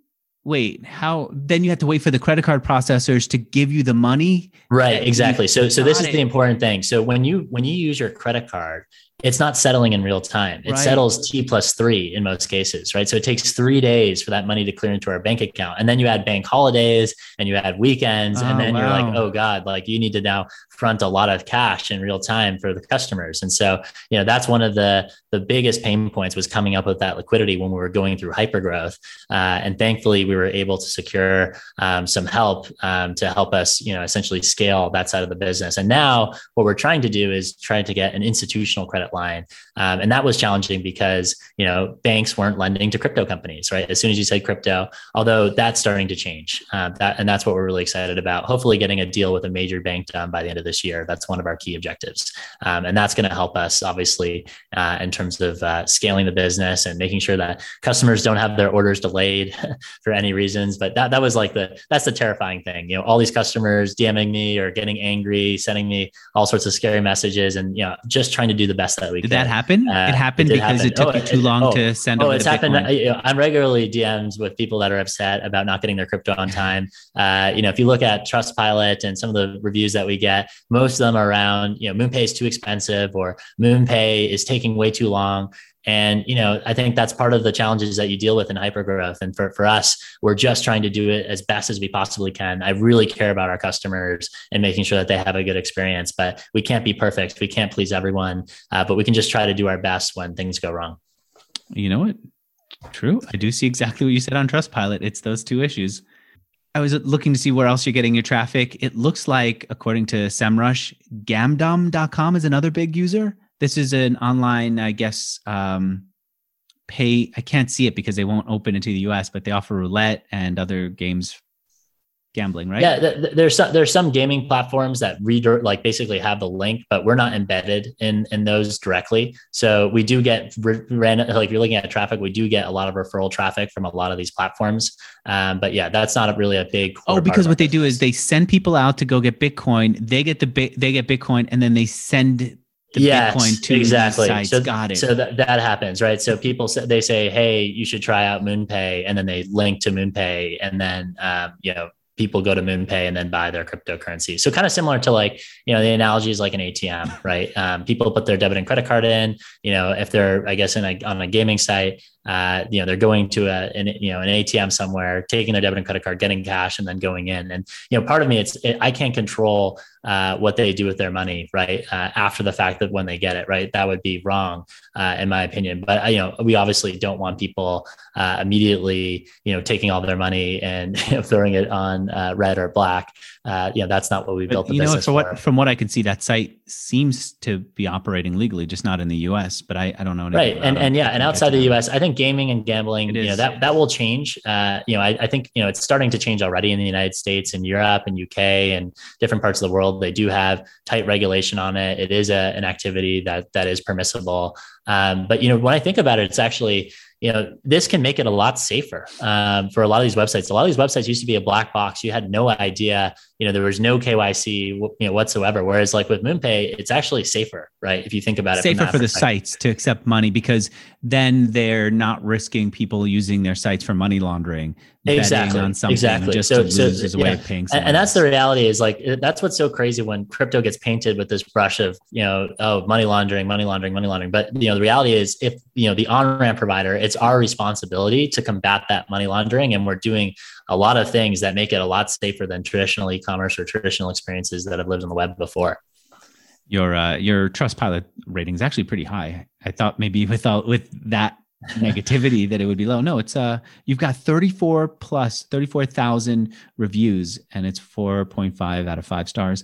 wait how then you have to wait for the credit card processors to give you the money? Right exactly. So so this is the important thing. So when you when you use your credit card it's not settling in real time. It right. settles T plus three in most cases, right? So it takes three days for that money to clear into our bank account. And then you add bank holidays and you add weekends. Oh, and then wow. you're like, oh God, like you need to now front a lot of cash in real time for the customers. And so, you know, that's one of the the biggest pain points was coming up with that liquidity when we were going through hypergrowth. Uh, and thankfully, we were able to secure um, some help um, to help us, you know, essentially scale that side of the business. And now, what we're trying to do is trying to get an institutional credit line, um, and that was challenging because you know banks weren't lending to crypto companies, right? As soon as you said crypto, although that's starting to change, uh, that and that's what we're really excited about. Hopefully, getting a deal with a major bank done by the end of this year. That's one of our key objectives, um, and that's going to help us obviously uh, in terms of uh, scaling the business and making sure that customers don't have their orders delayed for any reasons. But that that was like the that's the terrifying thing. You know, all these customers DMing me or getting angry, sending me all sorts of scary messages, and you know, just trying to do the best that did. That happen? Uh, it happened it because happen. it took oh, you too it, long oh, to send. Oh, it's happened. I, I'm regularly DMs with people that are upset about not getting their crypto on time. Uh, you know, if you look at Trustpilot and some of the reviews that we get, most of them are around, you know, MoonPay is too expensive or MoonPay is taking way too long. And, you know, I think that's part of the challenges that you deal with in hypergrowth. And for, for us, we're just trying to do it as best as we possibly can. I really care about our customers and making sure that they have a good experience, but we can't be perfect. We can't please everyone, uh, but we can just try to do our best when things go wrong. You know what? True. I do see exactly what you said on Trustpilot. It's those two issues. I was looking to see where else you're getting your traffic. It looks like, according to SEMrush, Gamdom.com is another big user. This is an online, I guess, um, pay. I can't see it because they won't open into the US, but they offer roulette and other games gambling, right? Yeah, th- th- there's some, there's some gaming platforms that reader like basically have the link, but we're not embedded in in those directly. So we do get random like you're looking at traffic, we do get a lot of referral traffic from a lot of these platforms. Um, but yeah, that's not a really a big. Oh, because what they do is they send people out to go get Bitcoin. They get the they get Bitcoin, and then they send the yes, Bitcoin to exactly. Sites. So, Got it. So that, that happens, right? So people say, they say, hey, you should try out MoonPay, and then they link to MoonPay, and then um, you know people go to MoonPay and then buy their cryptocurrency. So kind of similar to like, you know, the analogy is like an ATM, right? Um, people put their debit and credit card in, you know, if they're, I guess, in a, on a gaming site, uh, you know, they're going to a, an, you know, an ATM somewhere, taking their debit and credit card, getting cash, and then going in. And, you know, part of me, it's, it, I can't control uh, what they do with their money, right? Uh, after the fact that when they get it, right, that would be wrong, uh, in my opinion. But uh, you know, we obviously don't want people uh, immediately, you know, taking all their money and you know, throwing it on red or black. You know, that's not what we built the you know, for. What, from what I can see, that site seems to be operating legally, just not in the U.S. But I, I don't know. Right, and and yeah, and outside the U.S., I think gaming and gambling, you know, that that will change. you know, I, I think you know it's starting to change already in the United States and Europe and UK and different parts of the world they do have tight regulation on it. It is a, an activity that that is permissible. Um, but you know, when I think about it, it's actually you know, this can make it a lot safer um, for a lot of these websites. A lot of these websites used to be a black box. You had no idea, you know, there was no KYC, you know, whatsoever. Whereas like with MoonPay, it's actually safer, right? If you think about it, safer for the sites to accept money because then they're not risking people using their sites for money laundering. Exactly. On something exactly. Just so, so as a yeah. way of paying. And, and that's the reality is like that's what's so crazy when crypto gets painted with this brush of you know oh money laundering, money laundering, money laundering. But you know the reality is if you know the on ramp provider, it's our responsibility to combat that money laundering. And we're doing a lot of things that make it a lot safer than traditional e-commerce or traditional experiences that have lived on the web before. Your uh, your Trustpilot rating is actually pretty high. I thought maybe without with that negativity that it would be low. No, it's uh you've got 34 plus 34,000 reviews and it's 4.5 out of 5 stars.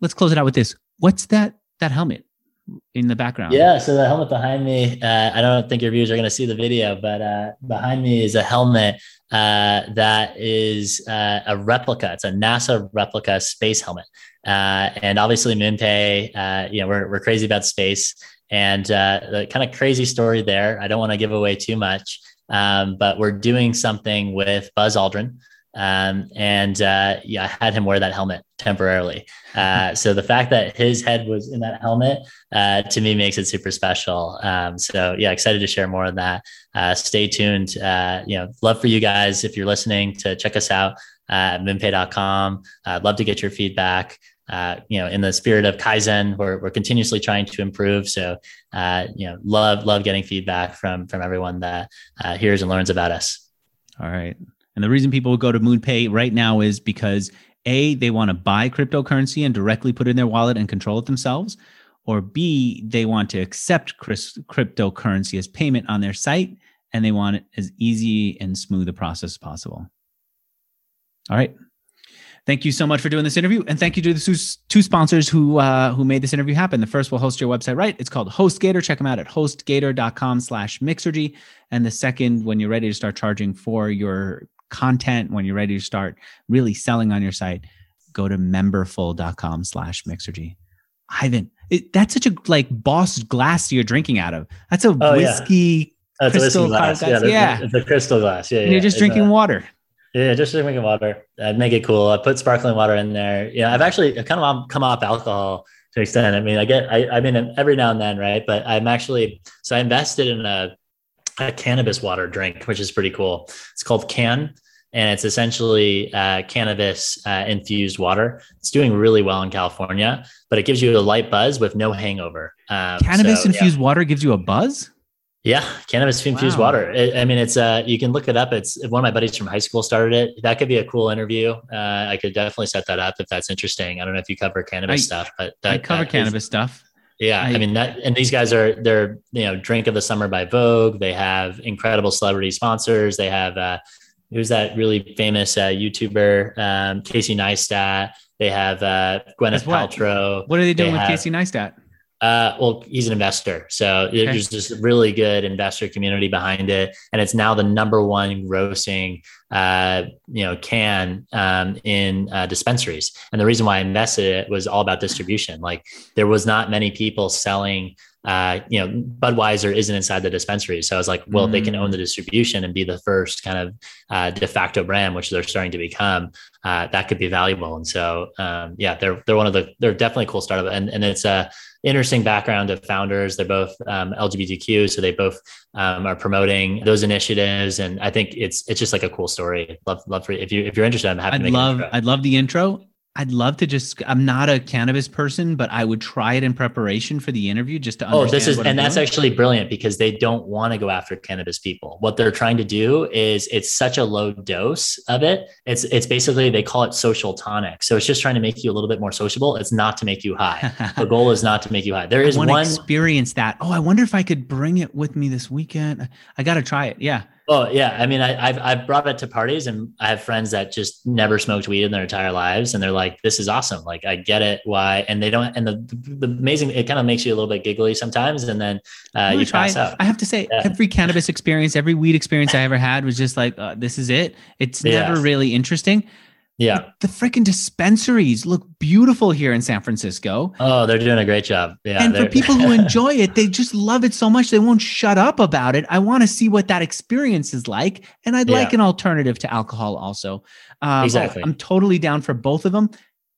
Let's close it out with this. What's that that helmet? in the background. Yeah, so the helmet behind me, uh, I don't think your viewers are going to see the video, but uh, behind me is a helmet uh, that is uh, a replica. It's a NASA replica space helmet. Uh, and obviously, MoonPay, uh, you know, we're, we're crazy about space. And uh, the kind of crazy story there, I don't want to give away too much, um, but we're doing something with Buzz Aldrin. Um, and uh, yeah, I had him wear that helmet temporarily. Uh, so the fact that his head was in that helmet uh, to me makes it super special. Um, so yeah, excited to share more of that. Uh, stay tuned. Uh, you know, love for you guys if you're listening to check us out at moonpay.com. I'd love to get your feedback uh, you know, in the spirit of Kaizen, we're, we're continuously trying to improve. So, uh, you know, love, love getting feedback from, from everyone that uh, hears and learns about us. All right. And the reason people go to MoonPay right now is because A, they want to buy cryptocurrency and directly put it in their wallet and control it themselves. Or B, they want to accept cryptocurrency as payment on their site and they want it as easy and smooth a process as possible. All right. Thank you so much for doing this interview, and thank you to the two sponsors who uh, who made this interview happen. The first will host your website right. It's called HostGator. Check them out at hostgator.com/mixergy. And the second, when you're ready to start charging for your content, when you're ready to start really selling on your site, go to memberful.com slash mixergy. Ivan, it, that's such a like boss glass you're drinking out of. That's a oh, whiskey. Yeah. That's crystal glass. glass. Yeah, yeah. It's a crystal glass. Yeah, yeah. you're just drinking water. Yeah, just drinking water. I'd make it cool. I put sparkling water in there. Yeah, I've actually kind of come off alcohol to extent. I mean, I get, I, I mean, every now and then, right? But I'm actually, so I invested in a, a cannabis water drink, which is pretty cool. It's called Cann, and it's essentially uh, cannabis uh, infused water. It's doing really well in California, but it gives you a light buzz with no hangover. Um, cannabis so, infused yeah. water gives you a buzz. Yeah, cannabis infused wow. water. It, I mean, it's uh, you can look it up. It's one of my buddies from high school started it. That could be a cool interview. Uh, I could definitely set that up if that's interesting. I don't know if you cover cannabis I, stuff, but that, I cover cannabis is, stuff. Yeah, I, mean that, and these guys are they're you know drink of the summer by Vogue. They have incredible celebrity sponsors. They have uh, who's that really famous uh, YouTuber um, Casey Neistat. They have uh, Gwyneth what? Paltrow. What are they doing they with have, Casey Neistat? Uh, well, he's an investor, so okay. there's this really good investor community behind it, and it's now the number one grossing, uh, you know, can um, in uh, dispensaries. And the reason why I invested it was all about distribution. Like there was not many people selling. Uh, you know, Budweiser isn't inside the dispensary, so I was like, well, mm. if they can own the mm. distribution and be the first kind of uh, de facto brand, which they're starting to become, uh, that could be valuable. And so, um, yeah, they're they're one of the they're definitely a cool startup, and and it's a interesting background of founders. They're both um, LGBTQ, so they both um, are promoting those initiatives, and I think it's it's just like a cool story. Love love for if you if you're interested, I'm happy. I'd love I'd love the intro. I'd love to just. I'm not a cannabis person, but I would try it in preparation for the interview just to. Understand. Oh, this is, and that's doing. actually brilliant because they don't want to go after cannabis people. What they're trying to do is it's such a low dose of it. It's it's basically they call it social tonic. So it's just trying to make you a little bit more sociable. It's not to make you high. the goal is not to make you high. There is one experience that. Oh, I wonder if I could bring it with me this weekend. I got to try it. Yeah. Oh yeah, I mean, I, have I've brought it to parties, and I have friends that just never smoked weed in their entire lives, and they're like, "This is awesome! Like, I get it. Why?" And they don't. And the the amazing, it kind of makes you a little bit giggly sometimes, and then uh, you try. pass out. I have to say, yeah. every cannabis experience, every weed experience I ever had was just like, uh, "This is it." It's yeah. never really interesting. Yeah. The freaking dispensaries look beautiful here in San Francisco. Oh, they're doing a great job. Yeah. And for people who enjoy it, they just love it so much they won't shut up about it. I want to see what that experience is like. And I'd yeah. like an alternative to alcohol also. Uh, exactly. I'm totally down for both of them.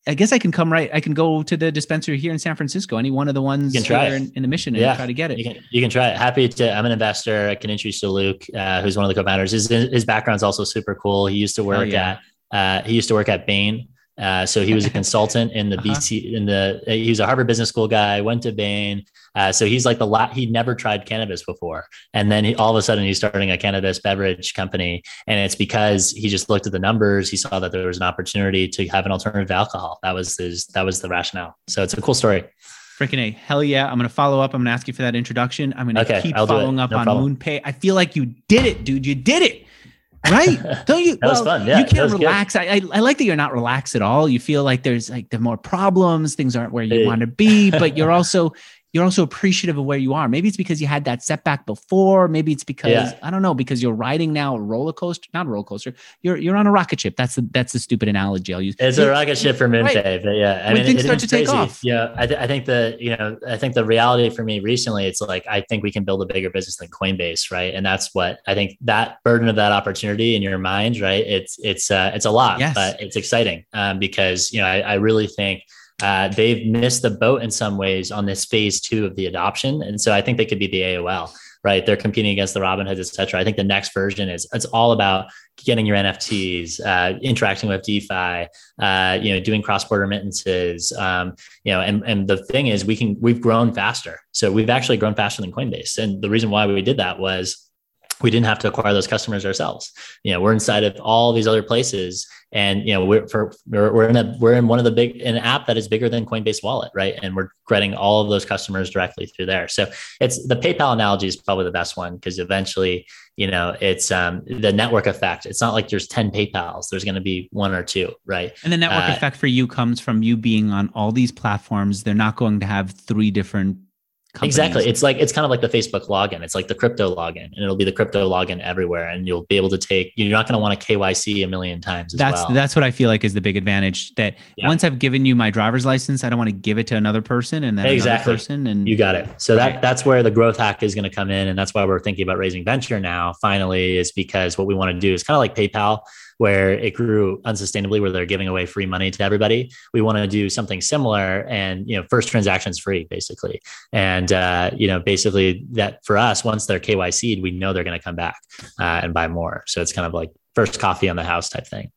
I guess I can come right. I can go to the dispensary here in San Francisco, any one of the ones you can try in, in, the mission and yeah. try to get it. You can, you can try it. Happy to. I'm an investor. I can introduce you to Luke, uh, who's one of the co-founders. His, his background's also super cool. He used to work yeah. at uh, he used to work at Bain. Uh, so he was a consultant in the uh-huh. BC in the he was a Harvard Business School guy, went to Bain. Uh, so he's like the lot he never tried cannabis before, and then he, all of a sudden he's starting a cannabis beverage company, and it's because he just looked at the numbers. He saw that there was an opportunity to have an alternative to alcohol. That was his that was the rationale. So it's a cool story. Freaking A. Hell yeah. I'm going to follow up. I'm going to ask you for that introduction. I'm going to okay, keep following up no on problem. MoonPay. I feel like you did it, dude. You did it right? Don't you? that well, was fun. Yeah, you can't relax. I, I, I like that you're not relaxed at all. You feel like there's like the more problems, things aren't where you hey. want to be, but you're also you're also appreciative of where you are. Maybe it's because you had that setback before. Maybe it's because yeah. I don't know because you're riding now a roller coaster, not a roller coaster. You're you're on a rocket ship. That's the that's the stupid analogy I'll use. It's a rocket ship for MoonPay, right. but yeah, I when mean, things it, start to crazy. take off. Yeah, I, th- I think the you know I think the reality for me recently, it's like I think we can build a bigger business than Coinbase, right? And that's what I think that burden of that opportunity in your mind, right? It's it's uh, it's a lot, yes. but it's exciting um, because you know I, I really think uh, they've missed the boat in some ways on this phase two of the adoption. And so I think they could be the AOL, right? They're competing against the Robinhoods, et cetera. I think the next version is it's all about getting your NFTs, uh, interacting with DeFi, uh, you know, doing cross-border remittances, um, you know, and, and the thing is we can, we've grown faster. So we've actually grown faster than Coinbase. And the reason why we did that was we didn't have to acquire those customers ourselves. You know, we're inside of all these other places, and you know, we're for we're, we're in a we're in one of the big an app that is bigger than Coinbase Wallet, right? And we're getting all of those customers directly through there. So it's the PayPal analogy is probably the best one because eventually, you know, it's um, the network effect. It's not like there's ten PayPal's. There's going to be one or two, right? And the network uh, effect for you comes from you being on all these platforms. They're not going to have three different Companies. Exactly. It's like it's kind of like the Facebook login. It's like the crypto login, and it'll be the crypto login everywhere. And you'll be able to take. You're not going to want to KYC a million times. that's well. that's what I feel like is the big advantage. That yeah. once I've given you my driver's license, I don't want to give it to another person and then exactly. another person. And you got it. So that that's where the growth hack is going to come in, and that's why we're thinking about raising venture now. Finally, is because what we want to do is kind of like PayPal where it grew unsustainably, where they're giving away free money to everybody. We want to do something similar, and you know, first transactions free, basically. And uh, you know, basically that for us, once they're KYC'd, we know they're going to come back uh, and buy more. So it's kind of like first coffee on the house type thing.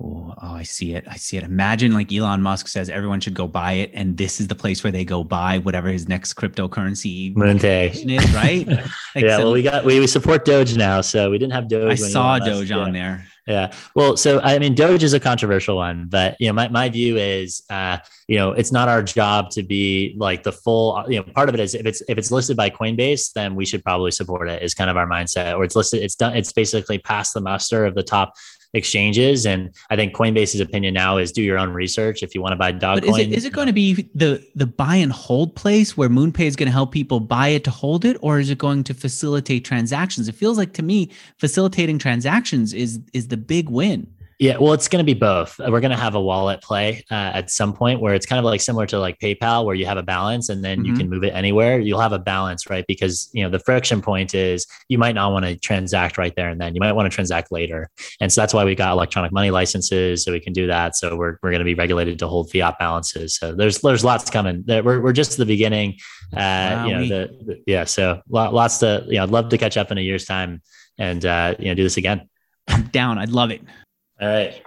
Oh, oh, I see it. I see it. Imagine like Elon Musk says everyone should go buy it, and this is the place where they go buy whatever his next cryptocurrency is, right? like, yeah. Well, we got we, we support Doge now, so we didn't have Doge. I saw Doge on yeah. there. Yeah. Well, so I mean, Doge is a controversial one, but you know, my, my view is, uh, you know, it's not our job to be like the full, you know, part of it is if it's, if it's listed by Coinbase, then we should probably support it is kind of our mindset or it's listed, it's done, it's basically past the muster of the top exchanges. And I think Coinbase's opinion now is do your own research if you want to buy Dogecoin. Is it, is it going to be the the buy and hold place where MoonPay is going to help people buy it to hold it, or is it going to facilitate transactions? It feels like to me facilitating transactions is is the big win. Yeah, well, it's going to be both. We're going to have a wallet play uh, at some point where it's kind of like similar to like PayPal, where you have a balance and then mm-hmm. you can move it anywhere. You'll have a balance, right? Because you know the friction point is you might not want to transact right there and then. You might want to transact later, and so that's why we got electronic money licenses, so we can do that. So we're we're going to be regulated to hold fiat balances. So there's there's lots coming. We're we're just at the beginning. Uh, wow, you know, the, the, yeah. So lots to you know. I'd love to catch up in a year's time and uh, you know do this again. I'm down. I'd love it. All right.